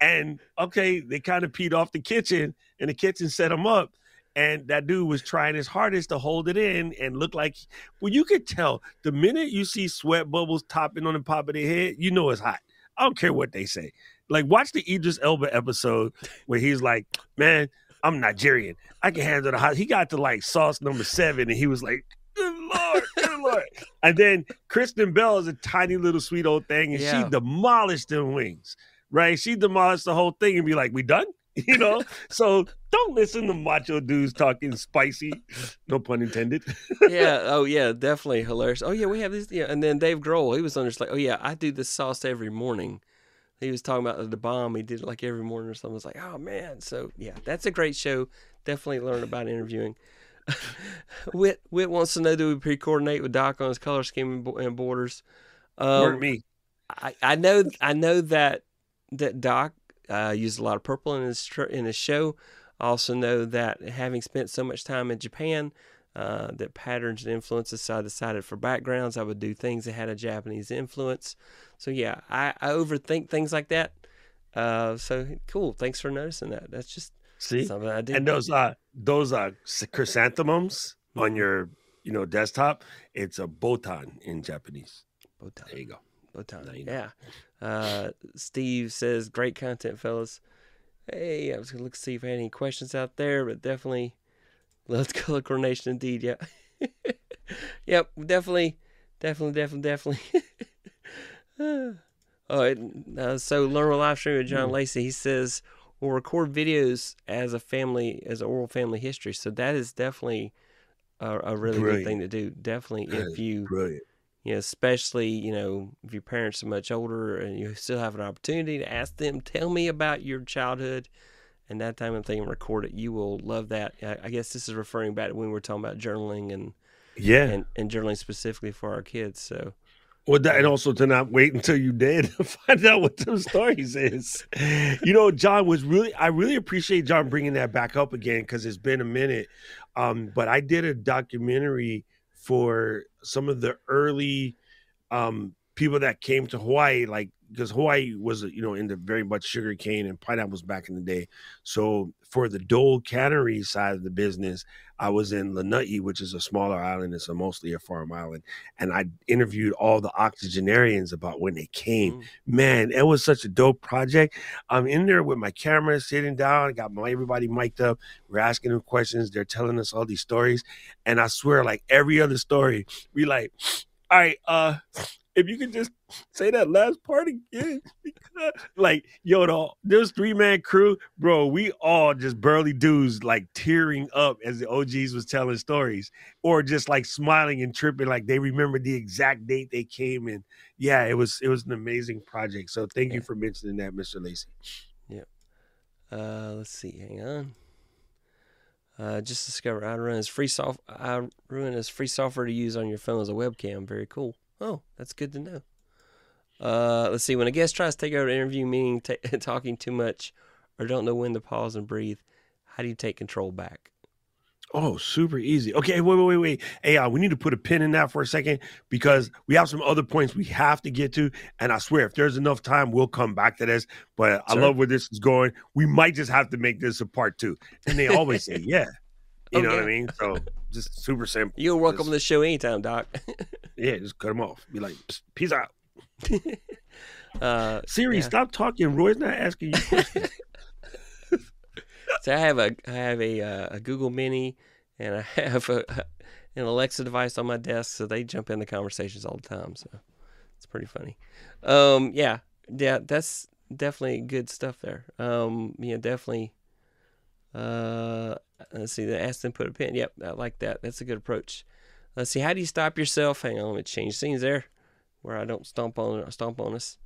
And okay, they kind of peed off the kitchen, and the kitchen set them up. And that dude was trying his hardest to hold it in and look like, well, you could tell the minute you see sweat bubbles topping on the top of their head, you know it's hot. I don't care what they say. Like, watch the Idris Elba episode where he's like, man, I'm Nigerian. I can handle the hot. He got to like sauce number seven, and he was like, good lord, good lord. And then Kristen Bell is a tiny little sweet old thing, and Yeah. she demolished them wings, right? She demolished the whole thing and be like, "We done?" You know. so don't listen to macho dudes talking spicy. No pun intended. yeah oh yeah definitely hilarious oh yeah we have this yeah and then dave grohl he was on just like oh yeah i do this sauce every morning he was talking about the bomb he did it like every morning or something I was like oh man so yeah that's a great show definitely learn about interviewing Wit Wit wants to know do we pre-coordinate with Doc on his color scheme and borders? Um, me. I, I know I know that that Doc uh, used a lot of purple in his tr- in his show. I also know that having spent so much time in Japan, uh, that patterns and influences. So I decided for backgrounds I would do things that had a Japanese influence. So yeah, I, I overthink things like that. Uh, so cool. Thanks for noticing that. That's just See, something I do. and those uh those uh chrysanthemums on your you know desktop. It's a botan in Japanese. Botan. There you go. Botani. Yeah. Uh, Steve says, "Great content, fellas." Hey, I was gonna look see if I had any questions out there, but definitely, let's color coordination indeed. Yeah. yep, definitely, definitely, definitely, definitely. oh, uh, so learn a live stream with John Lacey. He says we'll record videos as a family, as an oral family history. So that is definitely a, a really Brilliant. good thing to do. Definitely, if you, Brilliant. you know, especially you know, if your parents are much older and you still have an opportunity to ask them, tell me about your childhood. And that time of thing, record it. You will love that. I, I guess this is referring back to when we were talking about journaling and yeah, and, and journaling specifically for our kids. So well, that, and also to not wait until you dead to find out what those stories is. You know, John was really, I really appreciate John bringing that back up again because it's been a minute. Um, but I did a documentary for some of the early um, people that came to Hawaii, like because Hawaii was, you know, into very much sugar cane and pineapples back in the day. So for the Dole cannery side of the business, I was in Lanai, which is a smaller island. It's a mostly a farm island. And I interviewed all the octogenarians about when they came. Mm. Man, it was such a dope project. I'm in there with my camera, sitting down, got my, everybody mic'd up. We're asking them questions. They're telling us all these stories. And I swear, like every other story, we like, all right, uh, if you could just say that last part again, because, like yo, the, this three man crew, bro, we all just burly dudes like tearing up as the OGs was telling stories, or just like smiling and tripping, like they remember the exact date they came in. Yeah, it was it was an amazing project. So thank yeah. you for mentioning that, Mr. Lacey. Yep. Uh, let's see. Hang on. Uh, just discovered Iriun is free soft. Iriun is free software to use on your phone as a webcam. Very cool. Oh, that's good to know. Uh, let's see. When a guest tries to take over an interview, meaning t- talking too much or don't know when to pause and breathe, how do you take control back? Oh, super easy. Okay, wait, wait, wait, wait. Hey, uh, we need to put a pin in that for a second because we have some other points we have to get to. And I swear, if there's enough time, we'll come back to this. But I love where this is going. We might just have to make this a part two. And they always say, yeah. You okay. know what I mean? So just super simple. You're welcome just, to the show anytime, Doc. yeah, just cut them off. Be like, peace out. uh, Siri, yeah. stop talking. Roy's not asking you questions. so I have a I have a uh, a Google Mini and I have a, an Alexa device on my desk, so they jump in the conversations all the time. So it's pretty funny. Um, yeah, yeah, that's definitely good stuff there. Um, yeah, definitely. Uh, let's see. The ask them put a pin. Yep, I like that. That's a good approach. Let's see. How do you stop yourself? Hang on, let me change scenes there, where I don't stomp on stomp on us.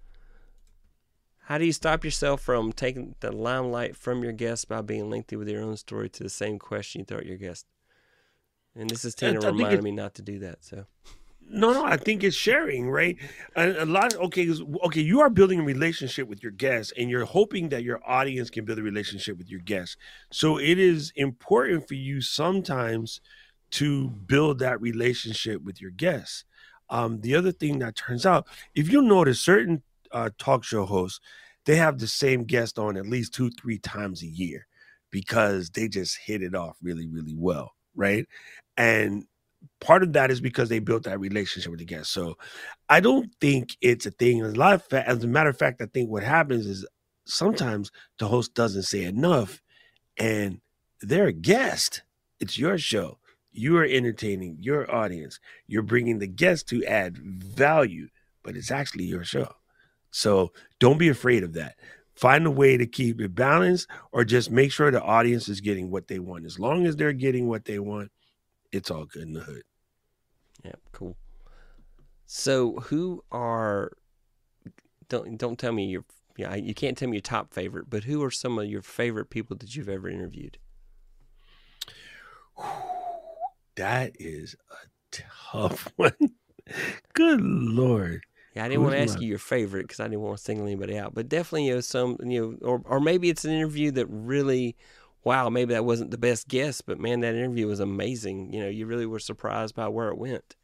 How do you stop yourself from taking the limelight from your guest by being lengthy with your own story to the same question you throw at your guest? And this is Tina reminding me not to do that. So. No, no, I think it's sharing, right? A, a lot. Of, okay, okay, you are building a relationship with your guests, and you're hoping that your audience can build a relationship with your guests. So it is important for you sometimes to build that relationship with your guests. Um, the other thing that turns out, if you notice, certain uh, talk show hosts, they have the same guest on at least two, three times a year because they just hit it off really, really well, right? And part of that is because they built that relationship with the guest. So I don't think it's a thing. As a lot of fa- as a matter of fact, I think what happens is sometimes the host doesn't say enough, and they're a guest. It's your show. You are entertaining your audience. You're bringing the guest to add value, but it's actually your show. So don't be afraid of that. Find a way to keep it balanced or just make sure the audience is getting what they want. As long as they're getting what they want, it's all good in the hood. Yeah, cool. So who are don't don't tell me your yeah, you can't tell me your top favorite, but who are some of your favorite people that you've ever interviewed? That is a tough one. Good lord. Yeah, I didn't Who's want to ask my... you your favorite because I didn't want to single anybody out, but definitely you know some you know, or or maybe it's an interview that really, wow, maybe that wasn't the best guess, but man, that interview was amazing. You know, you really were surprised by where it went.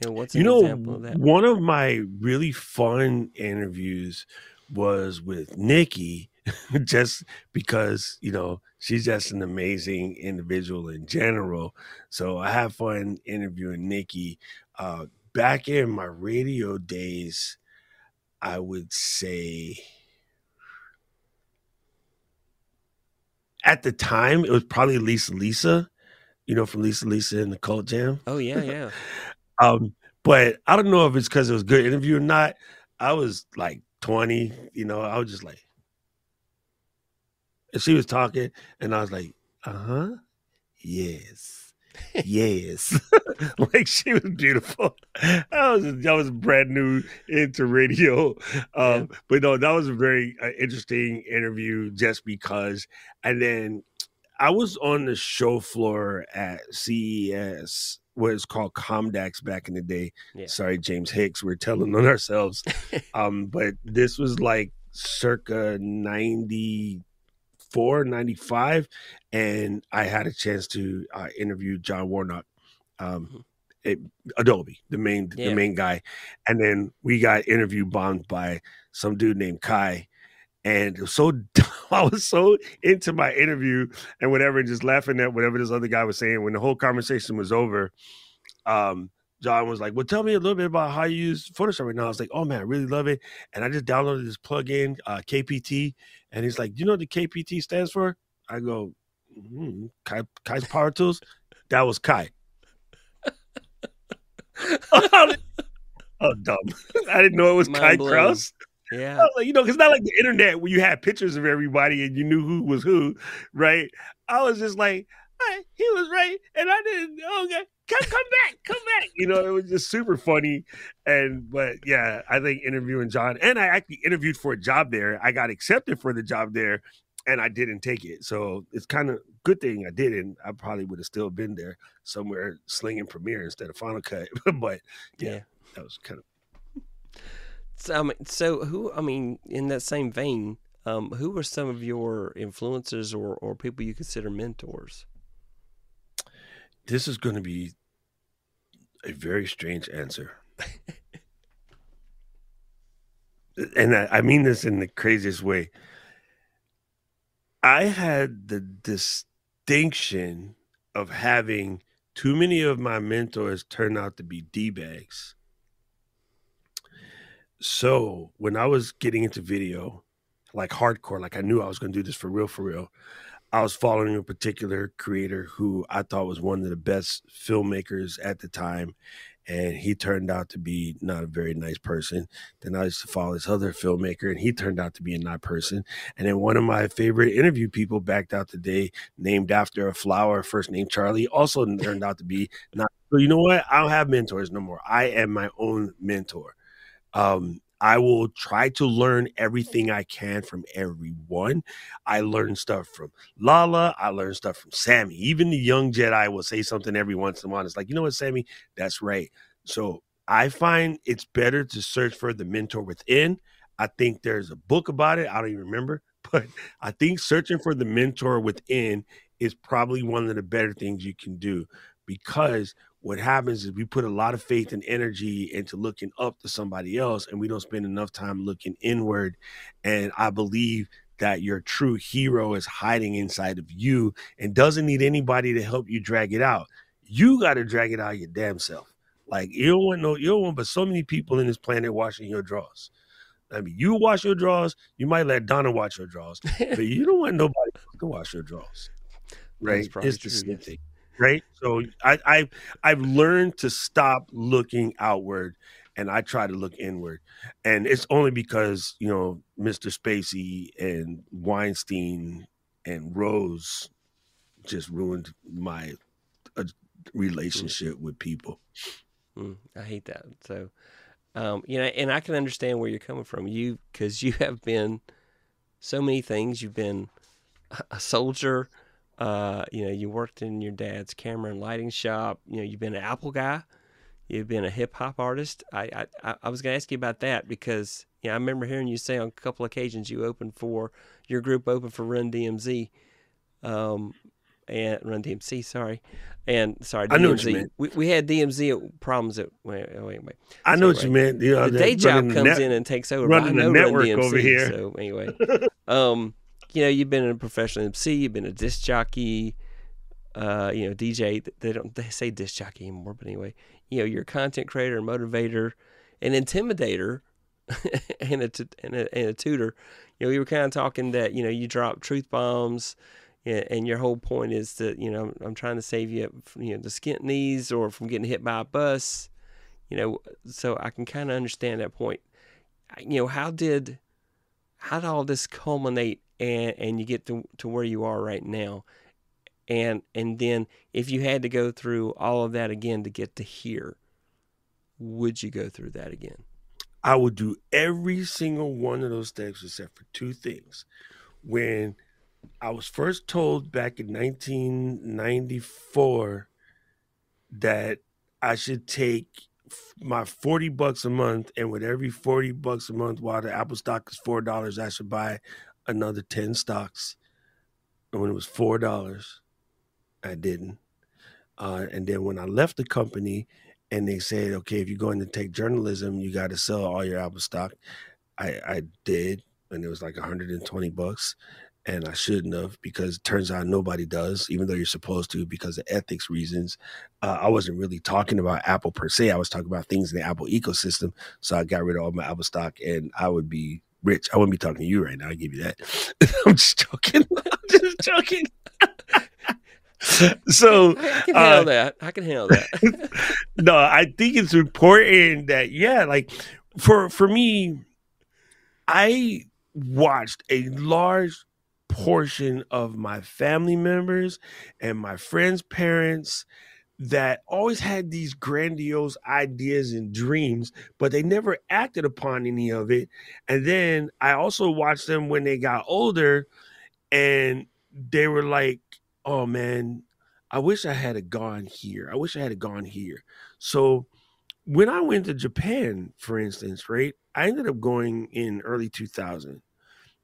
You know, what's you know of that? one of my really fun interviews was with Nikki, just because you know she's just an amazing individual in general. So I have fun interviewing Nikki. Uh, back in my radio days, I would say at the time it was probably Lisa Lisa, you know, from Lisa Lisa and the Cult Jam. Oh yeah, yeah. um, but I don't know if it's because it was a good interview or not. I was like 20, you know, I was just like, and she was talking, and I was like, uh huh, yes yes. like she was beautiful. I was I was brand new into radio. Um, yeah. but no, that was a very uh, interesting interview just because and then I was on the show floor at CES what is called Comdex back in the day. Yeah. Sorry, James Hicks, we're telling on ourselves. um, but this was like circa 90 94, 95, and I had a chance to uh, interview John Warnock, um, mm-hmm. it, Adobe, the main yeah. the main guy, and then we got interview bombed by some dude named Kai, and it was so I was so into my interview and whatever, and just laughing at whatever this other guy was saying. When the whole conversation was over, um, John was like, "Well, tell me a little bit about how you use Photoshop right now." I was like, "Oh man, I really love it," and I just downloaded this plugin, uh, KPT, and he's like, "Do you know what the KPT stands for?" I go, mm, Kai, "Kai's Power Tools." That was Kai. oh, dumb! I didn't know it was Mind Kai blown. Krause. Yeah, like, you know, it's not like the internet where you had pictures of everybody and you knew who was who, right? I was just like, he was right, and I didn't. Okay, come come back, come back. You know, it was just super funny. And but yeah, I think interviewing John, and I actually interviewed for a job there. I got accepted for the job there, and I didn't take it. So it's kind of good thing I didn't. I probably would have still been there somewhere slinging Premiere instead of Final Cut. but yeah, yeah, that was kind of. So, I mean, so who? I mean, in that same vein, um, who were some of your influencers or or people you consider mentors? This is going to be a very strange answer. and I, I, mean this in the craziest way. I had the distinction of having too many of my mentors turn out to be D bags. So when I was getting into video, like hardcore, like I knew I was going to do this for real, for real, I was following a particular creator who I thought was one of the best filmmakers at the time. And he turned out to be not a very nice person. Then I used to follow this other filmmaker, and he turned out to be a nice person. And then one of my favorite interview people backed out today, named after a flower, first name Charlie, also turned out to be not. So you know what? I don't have mentors no more. I am my own mentor. Um, I will try to learn mm-hmm. everything I can from everyone. I learn stuff from Lala. I learn stuff from Sammy. Even the young Jedi will say something every once in a while. It's like, you know what, Sammy? That's right. So I find it's better to search for the mentor within. I think there's a book about it. I don't even remember, but I think searching for the mentor within is probably one of the better things you can do because what happens is we put a lot of faith and energy into looking up to somebody else and we don't spend enough time looking inward and i believe that your true hero is hiding inside of you and doesn't need anybody to help you drag it out. You got to drag it out your damn self. Like you don't want no you don't want but so many people in this planet washing your drawers. I mean, you wash your drawers. You might let Donna wash your drawers, but you don't want nobody to wash your drawers, right? It's the same thing right? So I, I I've learned to stop looking outward and I try to look inward. And it's only because, you know, Mr. Spacey and Weinstein and Rose just ruined my uh, relationship mm. with people. Mm, I hate that. So, um, you know, and I can understand where you're coming from. You, because you have been so many things. You've been a soldier, uh, you know, you worked in your dad's camera and lighting shop. You know, you've been an Apple guy. You've been a hip hop artist. I, I I was going to ask you about that because you know, I remember hearing you say on a couple occasions you opened for your group opened for Run DMZ, um, and Run DMC. Sorry, and sorry, DMZ. I know what you meant. We, we had DMZ problems at wait wait wait. I know what you meant. You know, the day job comes net, in and takes over. Running the network Run DMC, over here. So anyway, um, you know, you've been a professional MC, you've been a disc jockey, uh, you know, DJ. They don't they say disc jockey anymore, but anyway, you know, you're a content creator, motivator, an intimidator, and a, t- and a and a tutor, you know, we were kind of talking that you know you drop truth bombs, and, and your whole point is that you know I'm trying to save you, you know, the skint knees or from getting hit by a bus, you know, so I can kind of understand that point. You know, how did how did all this culminate and and you get to to where you are right now? And and then if you had to go through all of that again to get to here, would you go through that again? I would do every single one of those steps except for two things. When I was first told back in 1994 that I should take my 40 bucks a month and with every 40 bucks a month while the apple stock is $4 I should buy another 10 stocks and when it was $4 I didn't uh, and then when I left the company and they said okay if you're going to take journalism you got to sell all your apple stock I, I did and it was like 120 bucks and I shouldn't have because it turns out nobody does, even though you're supposed to because of ethics reasons. Uh, I wasn't really talking about Apple per se. I was talking about things in the Apple ecosystem. So I got rid of all my Apple stock and I would be rich. I wouldn't be talking to you right now. I give you that. I'm just joking. I'm just joking. so I can handle uh, that. I can handle that. no, I think it's important that yeah, like for for me, I watched a large portion of my family members and my friends' parents that always had these grandiose ideas and dreams, but they never acted upon any of it. And then I also watched them when they got older and they were like, oh man, I wish I had gone here. I wish I had gone here. So when I went to Japan, for instance, right, I ended up going in early 2000.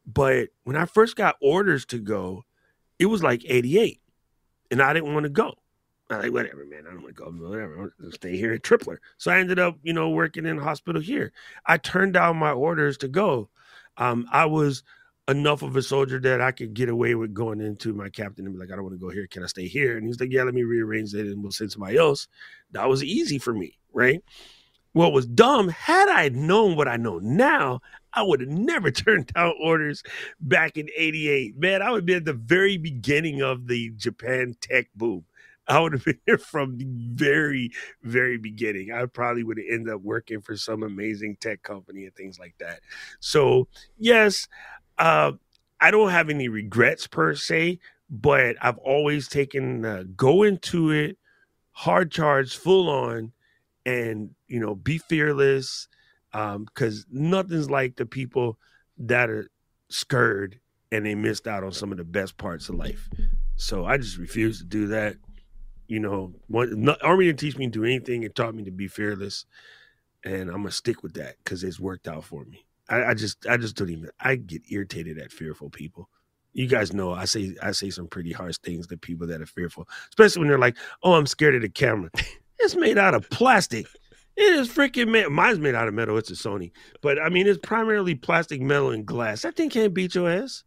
But when I first got orders to go, it was like 88, and I didn't want to go. I like whatever, man. I don't want to go. Whatever. Stay here at Tripler. So I ended up, you know, working in hospital here. I turned down my orders to go. Um, I was enough of a soldier that I could get away with going into my captain and be like, I don't want to go here. Can I stay here? And he's like, Yeah, let me rearrange it and we'll send somebody else. That was easy for me, right? What was dumb, had I known what I know now, I would have never turned down orders back in 88. Man, I would be at the very beginning of the Japan tech boom. I would have been here from the very, very beginning. I probably would have ended up working for some amazing tech company and things like that. So, yes, uh, I don't have any regrets per se, but I've always taken go into it hard charge, full on, and you know, be fearless because um, nothing's like the people that are scared and they missed out on some of the best parts of life. So I just refuse to do that. You know, not, Army didn't teach me to do anything. It taught me to be fearless, and I'm gonna stick with that because it's worked out for me. I, I just, I just don't even. I get irritated at fearful people. You guys know I say, I say some pretty harsh things to people that are fearful, especially when they're like, "Oh, I'm scared of the camera." It's made out of plastic. It is freaking. Mine's made out of metal. It's a Sony, but I mean, it's primarily plastic, metal, and glass. That thing can't beat your ass.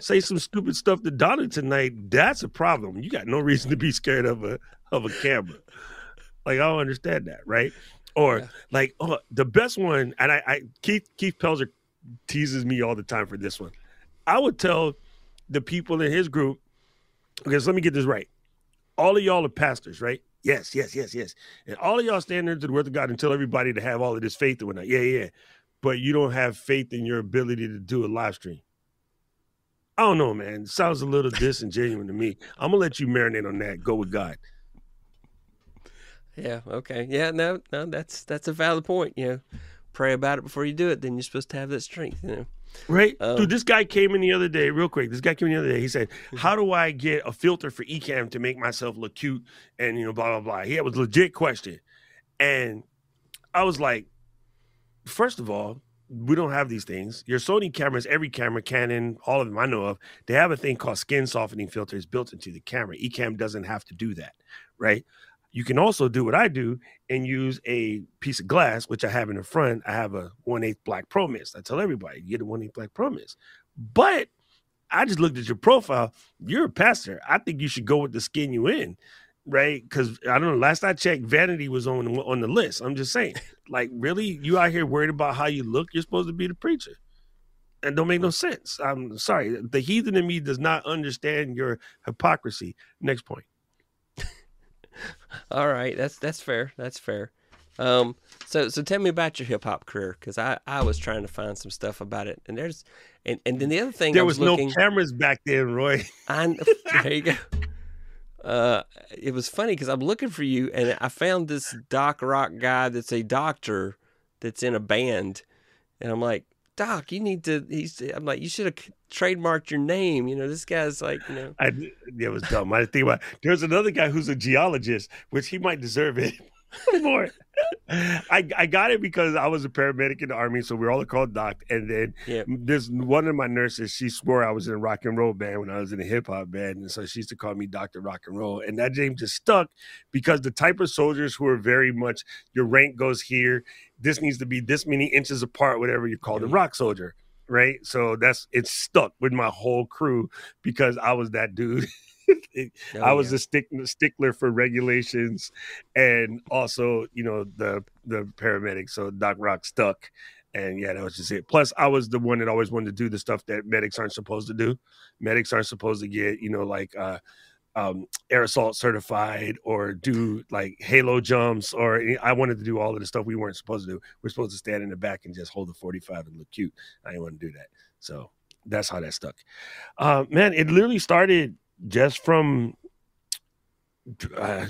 Say some stupid stuff to Donna tonight. That's a problem. You got no reason to be scared of a of a camera. Like I don't understand that, right? Or yeah. like, oh, the best one, and I, I Keith Keith Pelzer teases me all the time for this one. I would tell the people in his group, because let me get this right. All of y'all are pastors, right? Yes, yes, yes, yes. And all of y'all stand there to the word of God and tell everybody to have all of this faith and whatnot. Yeah, yeah. But you don't have faith in your ability to do a live stream. I don't know, man. It sounds a little disingenuous to me. I'm gonna let you marinate on that. Go with God. Yeah. Okay. Yeah. No. No. That's that's a valid point. You know, pray about it before you do it. Then you're supposed to have that strength. You know. Right, um, dude. This guy came in the other day, real quick. This guy came in the other day. He said, hmm. "How do I get a filter for Ecamm to make myself look cute?" And you know, blah blah blah. He had was legit question, and I was like, first of all, we don't have these things. Your Sony cameras, every camera, Canon, all of them I know of, they have a thing called skin softening filters built into the camera. Ecamm doesn't have to do that, right? You can also do what I do and use a piece of glass, which I have in the front. I have a 1 8 black pro mist. I tell everybody, you get a 1 8 black pro mist. But I just looked at your profile. You're a pastor. I think you should go with the skin you in. Right? Because I don't know. Last I checked, vanity was on on the list. I'm just saying, like, really, you out here worried about how you look? You're supposed to be the preacher, and don't make no sense. I'm sorry. The heathen in me does not understand your hypocrisy. Next point. All right, that's that's fair. That's fair. Um, so so tell me about your hip hop career because I I was trying to find some stuff about it, and there's and and then the other thing there was, was, looking, no cameras back then, Roy. I, there you go. Uh, it was funny because I'm looking for you, and I found this Doc Rock guy that's a doctor that's in a band, and I'm like, Doc, you need to. He's. I'm like, you should have trademarked your name. You know, this guy's like, you know. I it was dumb. I think about. There's another guy who's a geologist, which he might deserve it more. I I got it because I was a paramedic in the army, so we are all called doc. And then Yeah. there's one of my nurses. She swore I was in a rock and roll band when I was in a hip hop band, and so she used to call me Doctor Rock and Roll. And that name just stuck because the type of soldiers who are very much your rank goes here. This needs to be this many inches apart, whatever you call the Mhm. rock soldier. Right, so that's it's stuck with my whole crew because I was that dude. Oh, I was yeah. a stick, stickler for regulations, and also, you know, the the paramedic. So Doc Rock stuck, and yeah, that was just it. Plus, I was the one that always wanted to do the stuff that medics aren't supposed to do. Medics aren't supposed to get, you know, like uh, um, air assault certified or do like halo jumps. Or I wanted to do all of the stuff we weren't supposed to do. We're supposed to stand in the back and just hold the forty five and look cute. I didn't want to do that, so that's how that stuck. Uh, man, it literally started just from uh,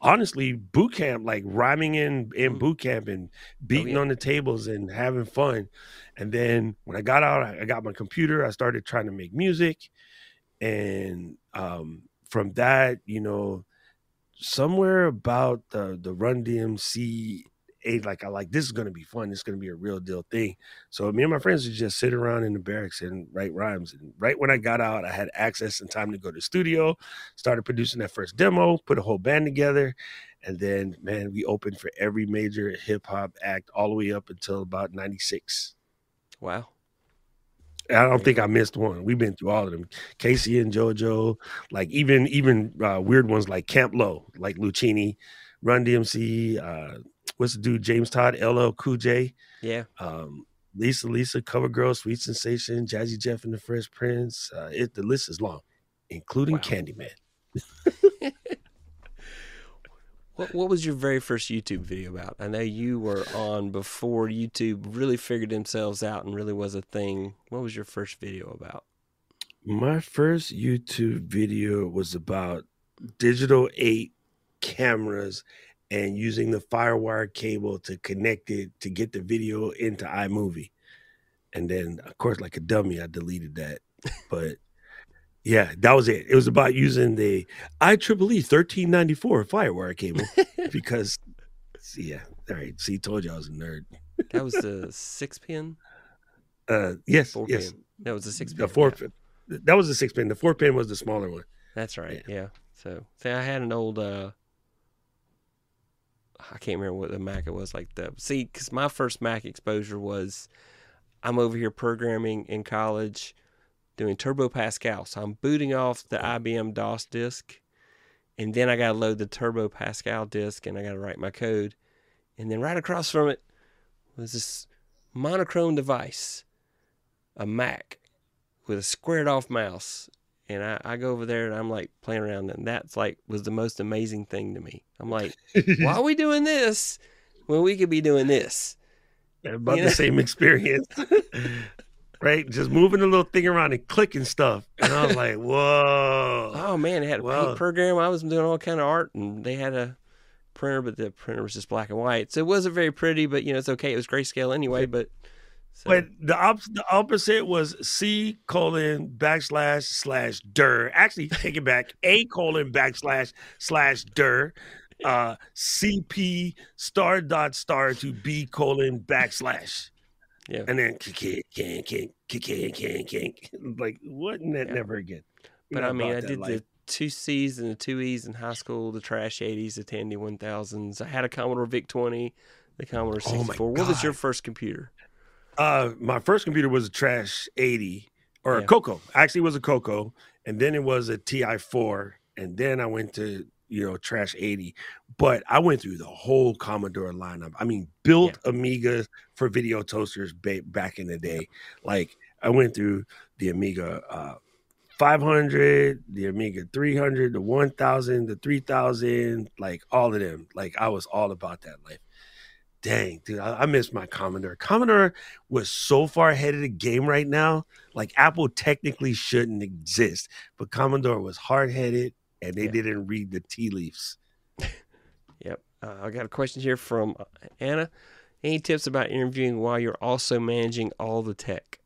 honestly boot camp like rhyming in in Mm. boot camp and beating yeah. on the tables and having fun and then when i got out i I got my computer i started trying to make music and um from that you know somewhere about the the run dmc age like i like this is going to be fun this is going to be a real deal thing so me and my friends would just sit around in the barracks and write rhymes and right when i got out i had access and time to go to the studio started producing that first demo put a whole band together and then man we opened for every major hip-hop act all the way up until about 96 Wow. I don't think I missed one. We've been through all of them. K-Ci and JoJo, like even even uh, weird ones like Camp Lo, like Lucini, Run DMC. Uh, what's the dude? James Todd, LL Cool J, Yeah. um, Lisa Lisa, Cover Girl, Sweet Sensation, Jazzy Jeff and the Fresh Prince. Uh, it the list is long, including Wow. Candyman. What What was your very first YouTube video about? I know you were on before YouTube really figured themselves out and really was a thing. What was your first video about? My first YouTube video was about digital eight cameras and using the firewire cable to connect it to get the video into iMovie. And then, of course, like a dummy, I deleted that. But yeah, that was it. It was about using the IEEE 1394 firewire cable because, yeah, all right. See, told you I was a nerd. That was the six pin, Uh, yes, four yes. pin. That was the six pin. The four, yeah. pin that was the six pin. The four pin was the smaller one. That's right. Yeah. So, see, I had an old. uh I can't remember what the Mac it was like. The see, because my first Mac exposure was, I'm over here programming in college, doing Turbo Pascal. So I'm booting off the IBM DOS disk, and then I got to load the Turbo Pascal disk, and I got to write my code, and then right across from it was this monochrome device, a Mac, with a squared off mouse and I, I go over there and I'm like playing around and that's like was the most amazing thing to me. I'm like, why are we doing this when we could be doing this? about You the know? same experience. right? Just moving the little thing around and clicking stuff. And I was like, whoa. Oh man, it had a Wow. paint program. I was doing all kind of art and they had a printer, but the printer was just black and white. So it wasn't very pretty, but you know, it's okay. It was grayscale anyway, but so, But the, op- the opposite was C colon backslash slash dir. Actually, take it back. A colon backslash slash dir. Uh, CP star dot star to B colon backslash. Yeah. And then can can kick can can can like what? Ne- Yeah. Never again. but I mean, I did life. the two C's and the two E's in high school, the trash 80s, the Tandy 1000s. I had a Commodore VIC 20, the Commodore Oh 64. what was your first computer? Uh, my first computer was a Trash 80 or a Coco. Actually, it was a Coco, and then it was a TI 4, and then I went to you know, Trash 80. But I went through the whole Commodore lineup. I mean, built yeah. Amiga for video toasters ba- back in the day. Like I went through the Amiga uh, 500, the Amiga 300, the 1000, the 3000, like all of them. Like I was all about that life. Dang, dude, I, I miss my Commodore. Commodore was so far ahead of the game right now. Like Apple technically shouldn't exist, but Commodore was hard headed and they yeah. didn't read the tea leaves. yep. Uh, I got a question here from uh, Anna. Any tips about interviewing while you're also managing all the tech?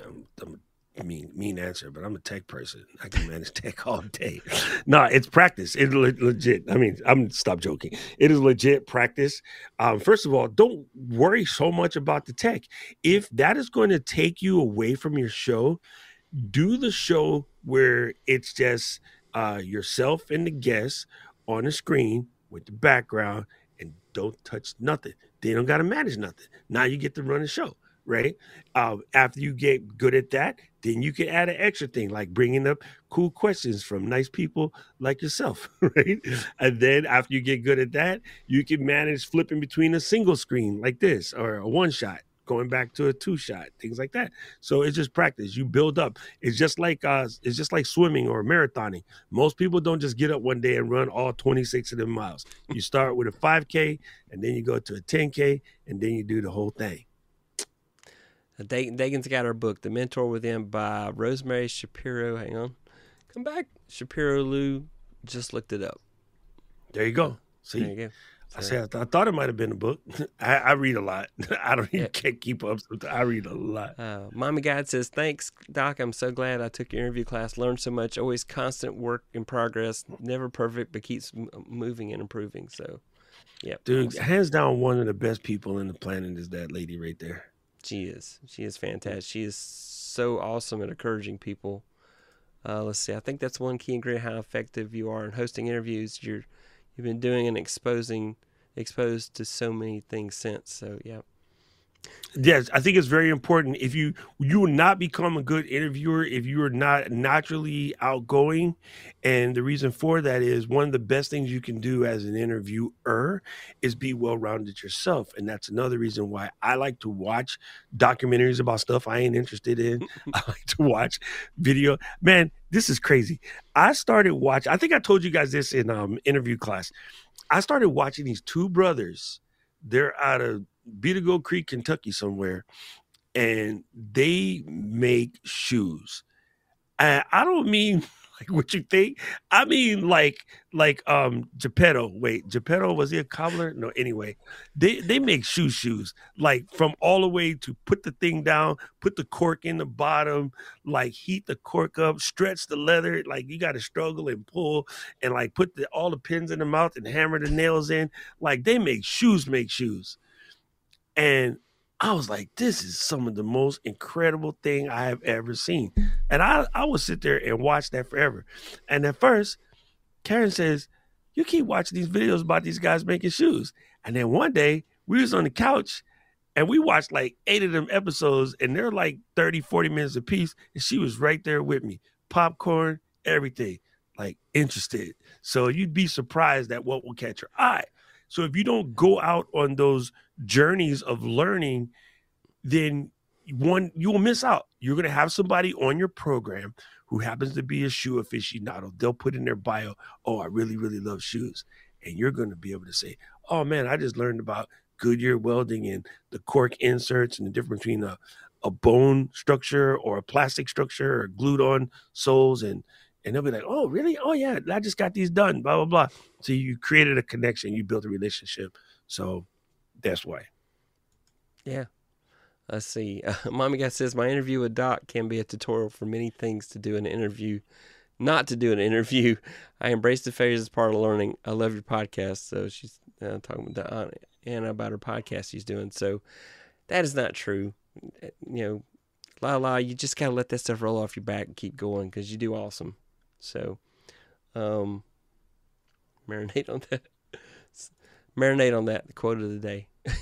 I'm, I'm mean mean answer, but I'm a tech person. I can manage tech all day. no, it's practice. It's le- legit. I mean, I'm stop joking. It is legit practice. Um, first of all, don't worry so much about the tech. If that is going to take you away from your show, do the show where it's just uh, yourself and the guests on the screen with the background and don't touch nothing. They don't got to manage nothing. Now you get to run the show right? Uh, after you get good at that, then you can add an extra thing like bringing up cool questions from nice people like yourself, right? And then after you get good at that, you can manage flipping between a single screen like this or a one shot going back to a two shot things like that. So it's just practice. You build up. It's just like uh it's just like swimming or marathoning. Most people don't just get up one day and run all 26 of them miles. You start with a 5k and then you go to a 10k and then you do the whole thing Dagan's got our book, The Mentor Within by Rosemary Shapiro. Hang on. Come back. Shapiro Lou just looked it up. There you go. See? There you go. I said I, th- I, thought it might have been a book. I, I read a lot. I don't even yeah. can't keep up. I read a lot. Uh, Mommy God says, "Thanks, Doc. I'm so glad I took your interview class. Learned so much. Always constant work in progress. Never perfect, but keeps m- moving and improving. So, yeah, dude, awesome. hands down, one of the best people in the planet is that lady right there. She is. She is fantastic. She is so awesome at encouraging people. Uh, let's see. I think that's one key ingredient how effective you are in hosting interviews. You're you've been doing and exposing exposed to so many things since. So yeah. Yes, I think it's very important. If you you will not become a good interviewer if you are not naturally outgoing, and the reason for that is one of the best things you can do as an interviewer is be well rounded yourself, and that's another reason why I like to watch documentaries about stuff I ain't interested in. I like to watch video. Man, this is crazy. I started watching. I think I told you guys this in um interview class. I started watching these two brothers. They're out of Beetle Creek, Kentucky, somewhere, and they make shoes. And I don't mean like what you think. I mean like like um Geppetto. Wait, Geppetto was he a cobbler? No, anyway. They they make shoe shoes like from all the way to put the thing down, put the cork in the bottom, like heat the cork up, stretch the leather, like you got to struggle and pull and like put the, all the pins in the mouth and hammer the nails in. Like they make shoes make shoes. And I was like, this is some of the most incredible thing I have ever seen. And I, I would sit there and watch that forever. And at first, Karen says, You keep watching these videos about these guys making shoes. And then one day we was on the couch and we watched like eight of them episodes and they're like 30, 40 minutes a piece. And she was right there with me. Popcorn, everything. Like interested. So you'd be surprised at what will catch your eye. So if you don't go out on those journeys of learning, then one you will miss out. You're going to have somebody on your program who happens to be a shoe aficionado. They'll put in their bio, "Oh, I really really love shoes." And you're going to be able to say, "Oh man, I just learned about Goodyear welting and the cork inserts and the difference between a a bone structure or a plastic structure or glued on soles and and they'll be like, "Oh, really? Oh, yeah, I just got these done." Blah blah blah. So you created a connection, you built a relationship. So that's why. Yeah. Let's see. Uh, Mommy guy says my interview with Doc can be a tutorial for many things to do in an interview. Not to do an interview. I embrace the failures as part of learning. I love your podcast. So she's uh, talking about uh, Anna about her podcast she's doing. So that is not true. You know, la la. You just gotta let that stuff roll off your back and keep going because you do awesome. So, um, marinate on that. Marinate on that. The quote of the day.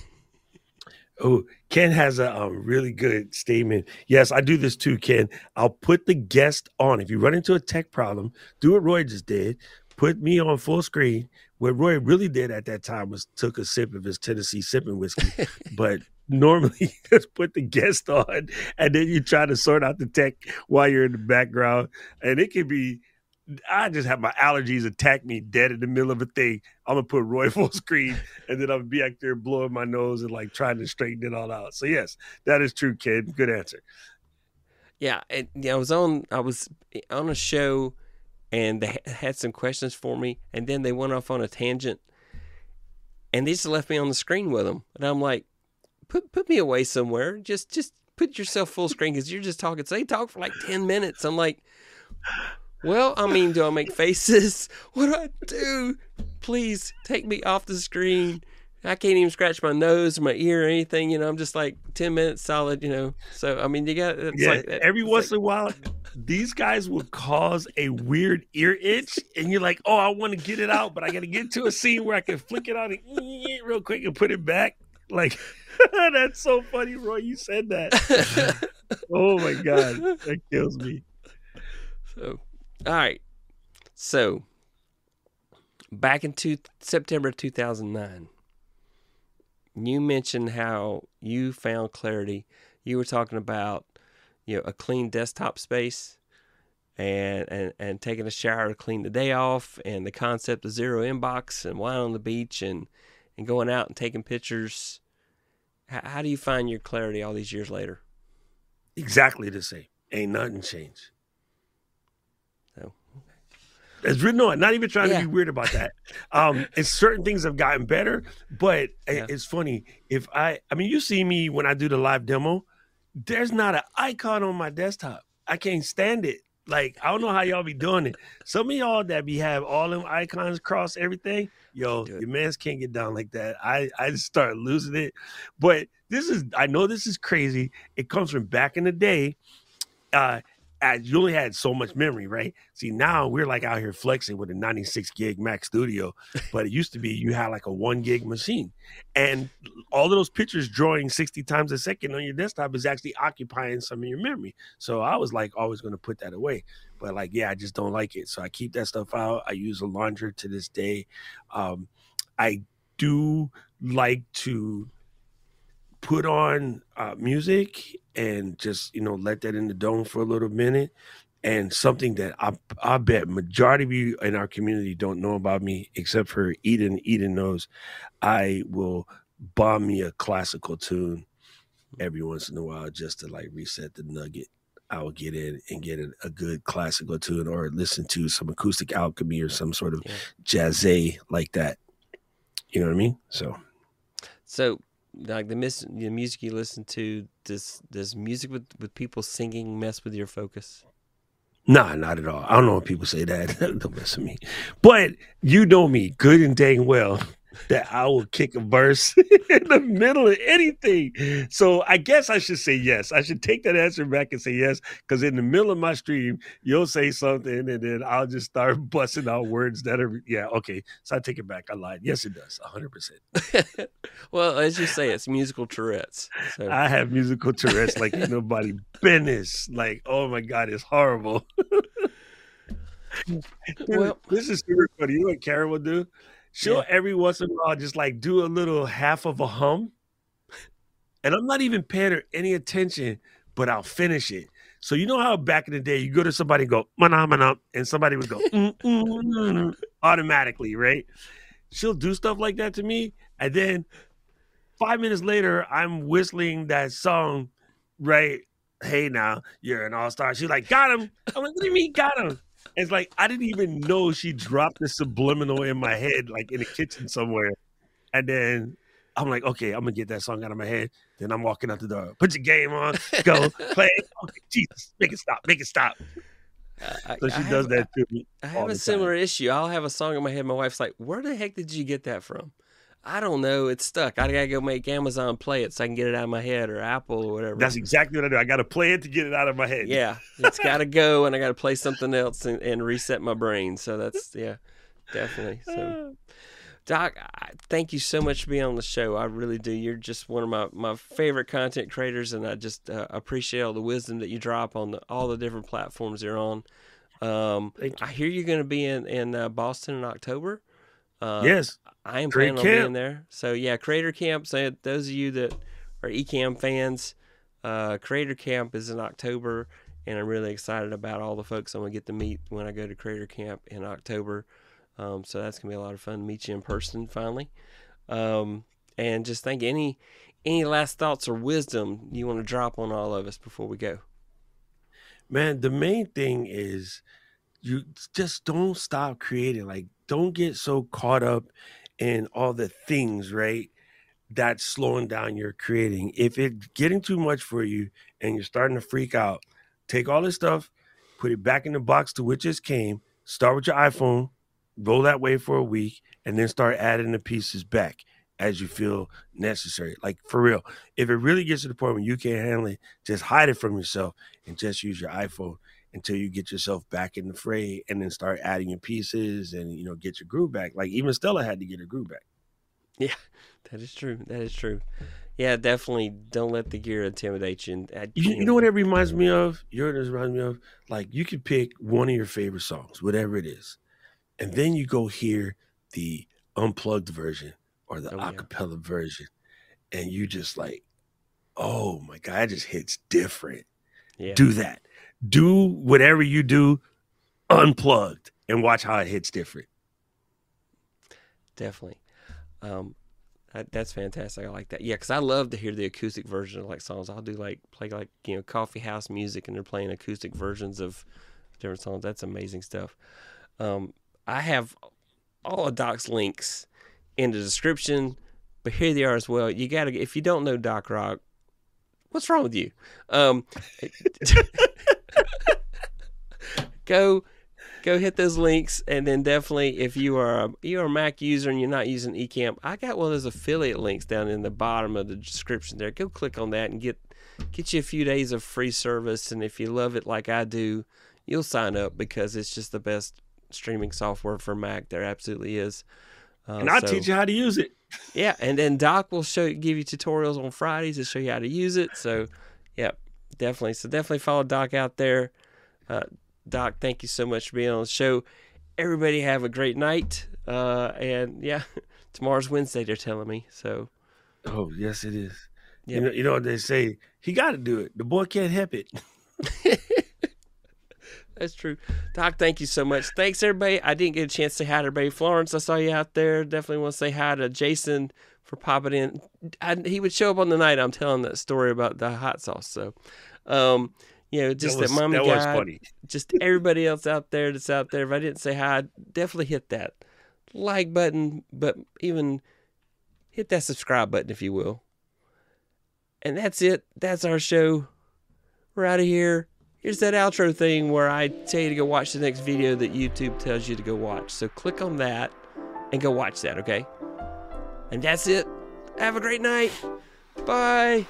Oh, Ken has a um, really good statement. Yes, I do this too, Ken. I'll put the guest on. If you run into a tech problem, do what Roy just did. Put me on full screen. What Roy really did at that time was took a sip of his Tennessee sipping whiskey. but normally, just put the guest on, and then you try to sort out the tech while you're in the background, and it can be I just have my allergies attack me dead in the middle of a thing. I'm gonna put Roy full screen, and then I'm gonna be out there blowing my nose and like trying to straighten it all out. So yes, that is true, kid. Good answer. Yeah, and I was on I was on a show, and they had some questions for me, and then they went off on a tangent, and they just left me on the screen with them, and I'm like, put put me away somewhere. Just just put yourself full screen because you're just talking. So they talk for like ten minutes. I'm like well, I mean, do I make faces? What do I do? Please take me off the screen. I can't even scratch my nose or my ear or anything. You know, I'm just like 10 minutes solid, you know. So, I mean, you got yeah, like, every once like, in a while, these guys will cause a weird ear itch, and you're like, oh, I want to get it out, but I got to get to a scene where I can flick it out and real quick and put it back. Like, that's so funny, Roy. You said that. oh my God. That kills me. So, all right. So, back in two, September 2009, you mentioned how you found clarity. You were talking about, you know, a clean desktop space and, and, and taking a shower to clean the day off and the concept of zero inbox and wine on the beach and, and going out and taking pictures. How, how do you find your clarity all these years later? Exactly the same. Ain't nothing changed. It's written on. Not even trying yeah. to be weird about that. Um, and certain things have gotten better, but yeah. it's funny. If I, I mean, you see me when I do the live demo. There's not an icon on my desktop. I can't stand it. Like I don't know how y'all be doing it. Some of y'all that be have all them icons across everything. Yo, your mans can't get down like that. I I just start losing it. But this is I know this is crazy. It comes from back in the day. Uh, as you only had so much memory, right? See, now we're like out here flexing with a 96 gig Mac Studio, but it used to be you had like a one gig machine, and all of those pictures drawing 60 times a second on your desktop is actually occupying some of your memory. So I was like always going to put that away, but like, yeah, I just don't like it. So I keep that stuff out. I use a launcher to this day. Um, I do like to put on uh, music and just you know let that in the dome for a little minute and something that I I bet majority of you in our community don't know about me except for Eden. Eden knows I will bomb me a classical tune every once in a while just to like reset the nugget. I will get in and get a, good classical tune or listen to some acoustic alchemy or some sort of yeah. jazz like that. You know what I mean? So, so like the, mis- the music you listen to does does music with with people singing mess with your focus Nah, not at all. I don't know when people say that. don't mess with me. But you know me good and dang well that I will kick a verse in the middle of anything. So I guess I should say yes. I should take that answer back and say yes, because in the middle of my stream, you'll say something and then I'll just start busting out words that are, yeah, okay. So I take it back. I lied. Yes, it does. 100%. well, as you say, it's musical Tourette's. So. I have musical Tourette's like nobody business. Like, oh my God, it's horrible. well, this is super funny. You know what Karen will do? She'll yeah. every once in a while just like do a little half of a hum. And I'm not even paying her any attention, but I'll finish it. So you know how back in the day you go to somebody and go mana mana, and somebody would go mm, mm, mm, automatically, right? She'll do stuff like that to me, and then five minutes later, I'm whistling that song, right? Hey now, you're an all star. She's like, got him. I'm like, what do you mean got him? It's like I didn't even know she dropped the subliminal in my head, like in the kitchen somewhere. And then I'm like, okay, I'm gonna get that song out of my head. Then I'm walking out the door. Put your game on, go play. Okay, Jesus, make it stop, make it stop. Uh, so she I does have, that to me. I have a similar issue. I'll have a song in my head. My wife's like, "Where the heck did you get that from?" I don't know. It's stuck. I gotta go make Amazon play it so I can get it out of my head or Apple or whatever. That's exactly what I do. I gotta play it to get it out of my head. Yeah, it's gotta go, and I gotta play something else and, and reset my brain. So that's yeah, definitely. So, Doc, I, thank you so much for being on the show. I really do. You're just one of my, my favorite content creators, and I just uh, appreciate all the wisdom that you drop on the, all the different platforms you're on. Um, I hear you're going to be in in uh, Boston in October. Uh, yes, I am planning on being there. So yeah, Creator Camp. So those of you that are Ecamm fans, uh, Creator Camp is in October, and I'm really excited about all the folks I'm gonna get to meet when I go to Creator Camp in October. Um, so that's gonna be a lot of fun to meet you in person finally. Um, and just think any any last thoughts or wisdom you want to drop on all of us before we go. Man, the main thing is you just don't stop creating. Like, don't get so caught up in all the things, right? That's slowing down your creating. If it's getting too much for you and you're starting to freak out, take all this stuff, put it back in the box to which it came, start with your iPhone, roll that way for a week, and then start adding the pieces back as you feel necessary. Like for real, if it really gets to the point where you can't handle it, just hide it from yourself and just use your iPhone until you get yourself back in the fray and then start adding your pieces and you know get your groove back. Like even Stella had to get her groove back. Yeah, that is true. That is true. Yeah, definitely don't let the gear intimidate you. you, you know what it reminds me of? You know what it reminds me of? Like you could pick one of your favorite songs, whatever it is, and then you go hear the unplugged version or the oh, acapella yeah. version, and you just like, oh my god, it just hits different. Yeah. Do that. Do whatever you do unplugged and watch how it hits different. Definitely. Um, that, that's fantastic. I like that. Yeah, because I love to hear the acoustic version of like songs. I'll do like play like you know coffee house music, and they're playing acoustic versions of different songs. That's amazing stuff. Um, I have all of Doc's links in the description, but here they are as well. You got to if you don't know Doc Rock, what's wrong with you? Um, go go hit those links and then definitely if you are a, you're a mac user and you're not using ecamm i got one of those affiliate links down in the bottom of the description there. Go click on that and get get you a few days of free service and if you love it like i do you'll sign up because it's just the best streaming software for mac. There absolutely is. Uh, and i'll so, teach you how to use it. Yeah and then doc will show give you tutorials on fridays to show you how to use it. So definitely so definitely follow doc out there uh, Doc, thank you so much for being on the show. Everybody have a great night. Uh, and yeah, tomorrow's Wednesday, they're telling me. So. Oh, yes, it is. You, know, you know what they say? He got to do it. The boy can't help it. That's true. Doc, thank you so much. Thanks, everybody. I didn't get a chance to say hi to everybody. Florence, I saw you out there. Definitely want to say hi to Jason for popping in. I, he would show up on the night I'm telling that story about the hot sauce. So, um, you know, just that, was, that mommy that guy, just everybody else out there that's out there. If I didn't say hi, definitely hit that like button, but even hit that subscribe button if you will. And that's it. That's our show. We're out of here. Here's that outro thing where I tell you to go watch the next video that YouTube tells you to go watch. So click on that and go watch that, okay? And that's it. Have a great night. Bye.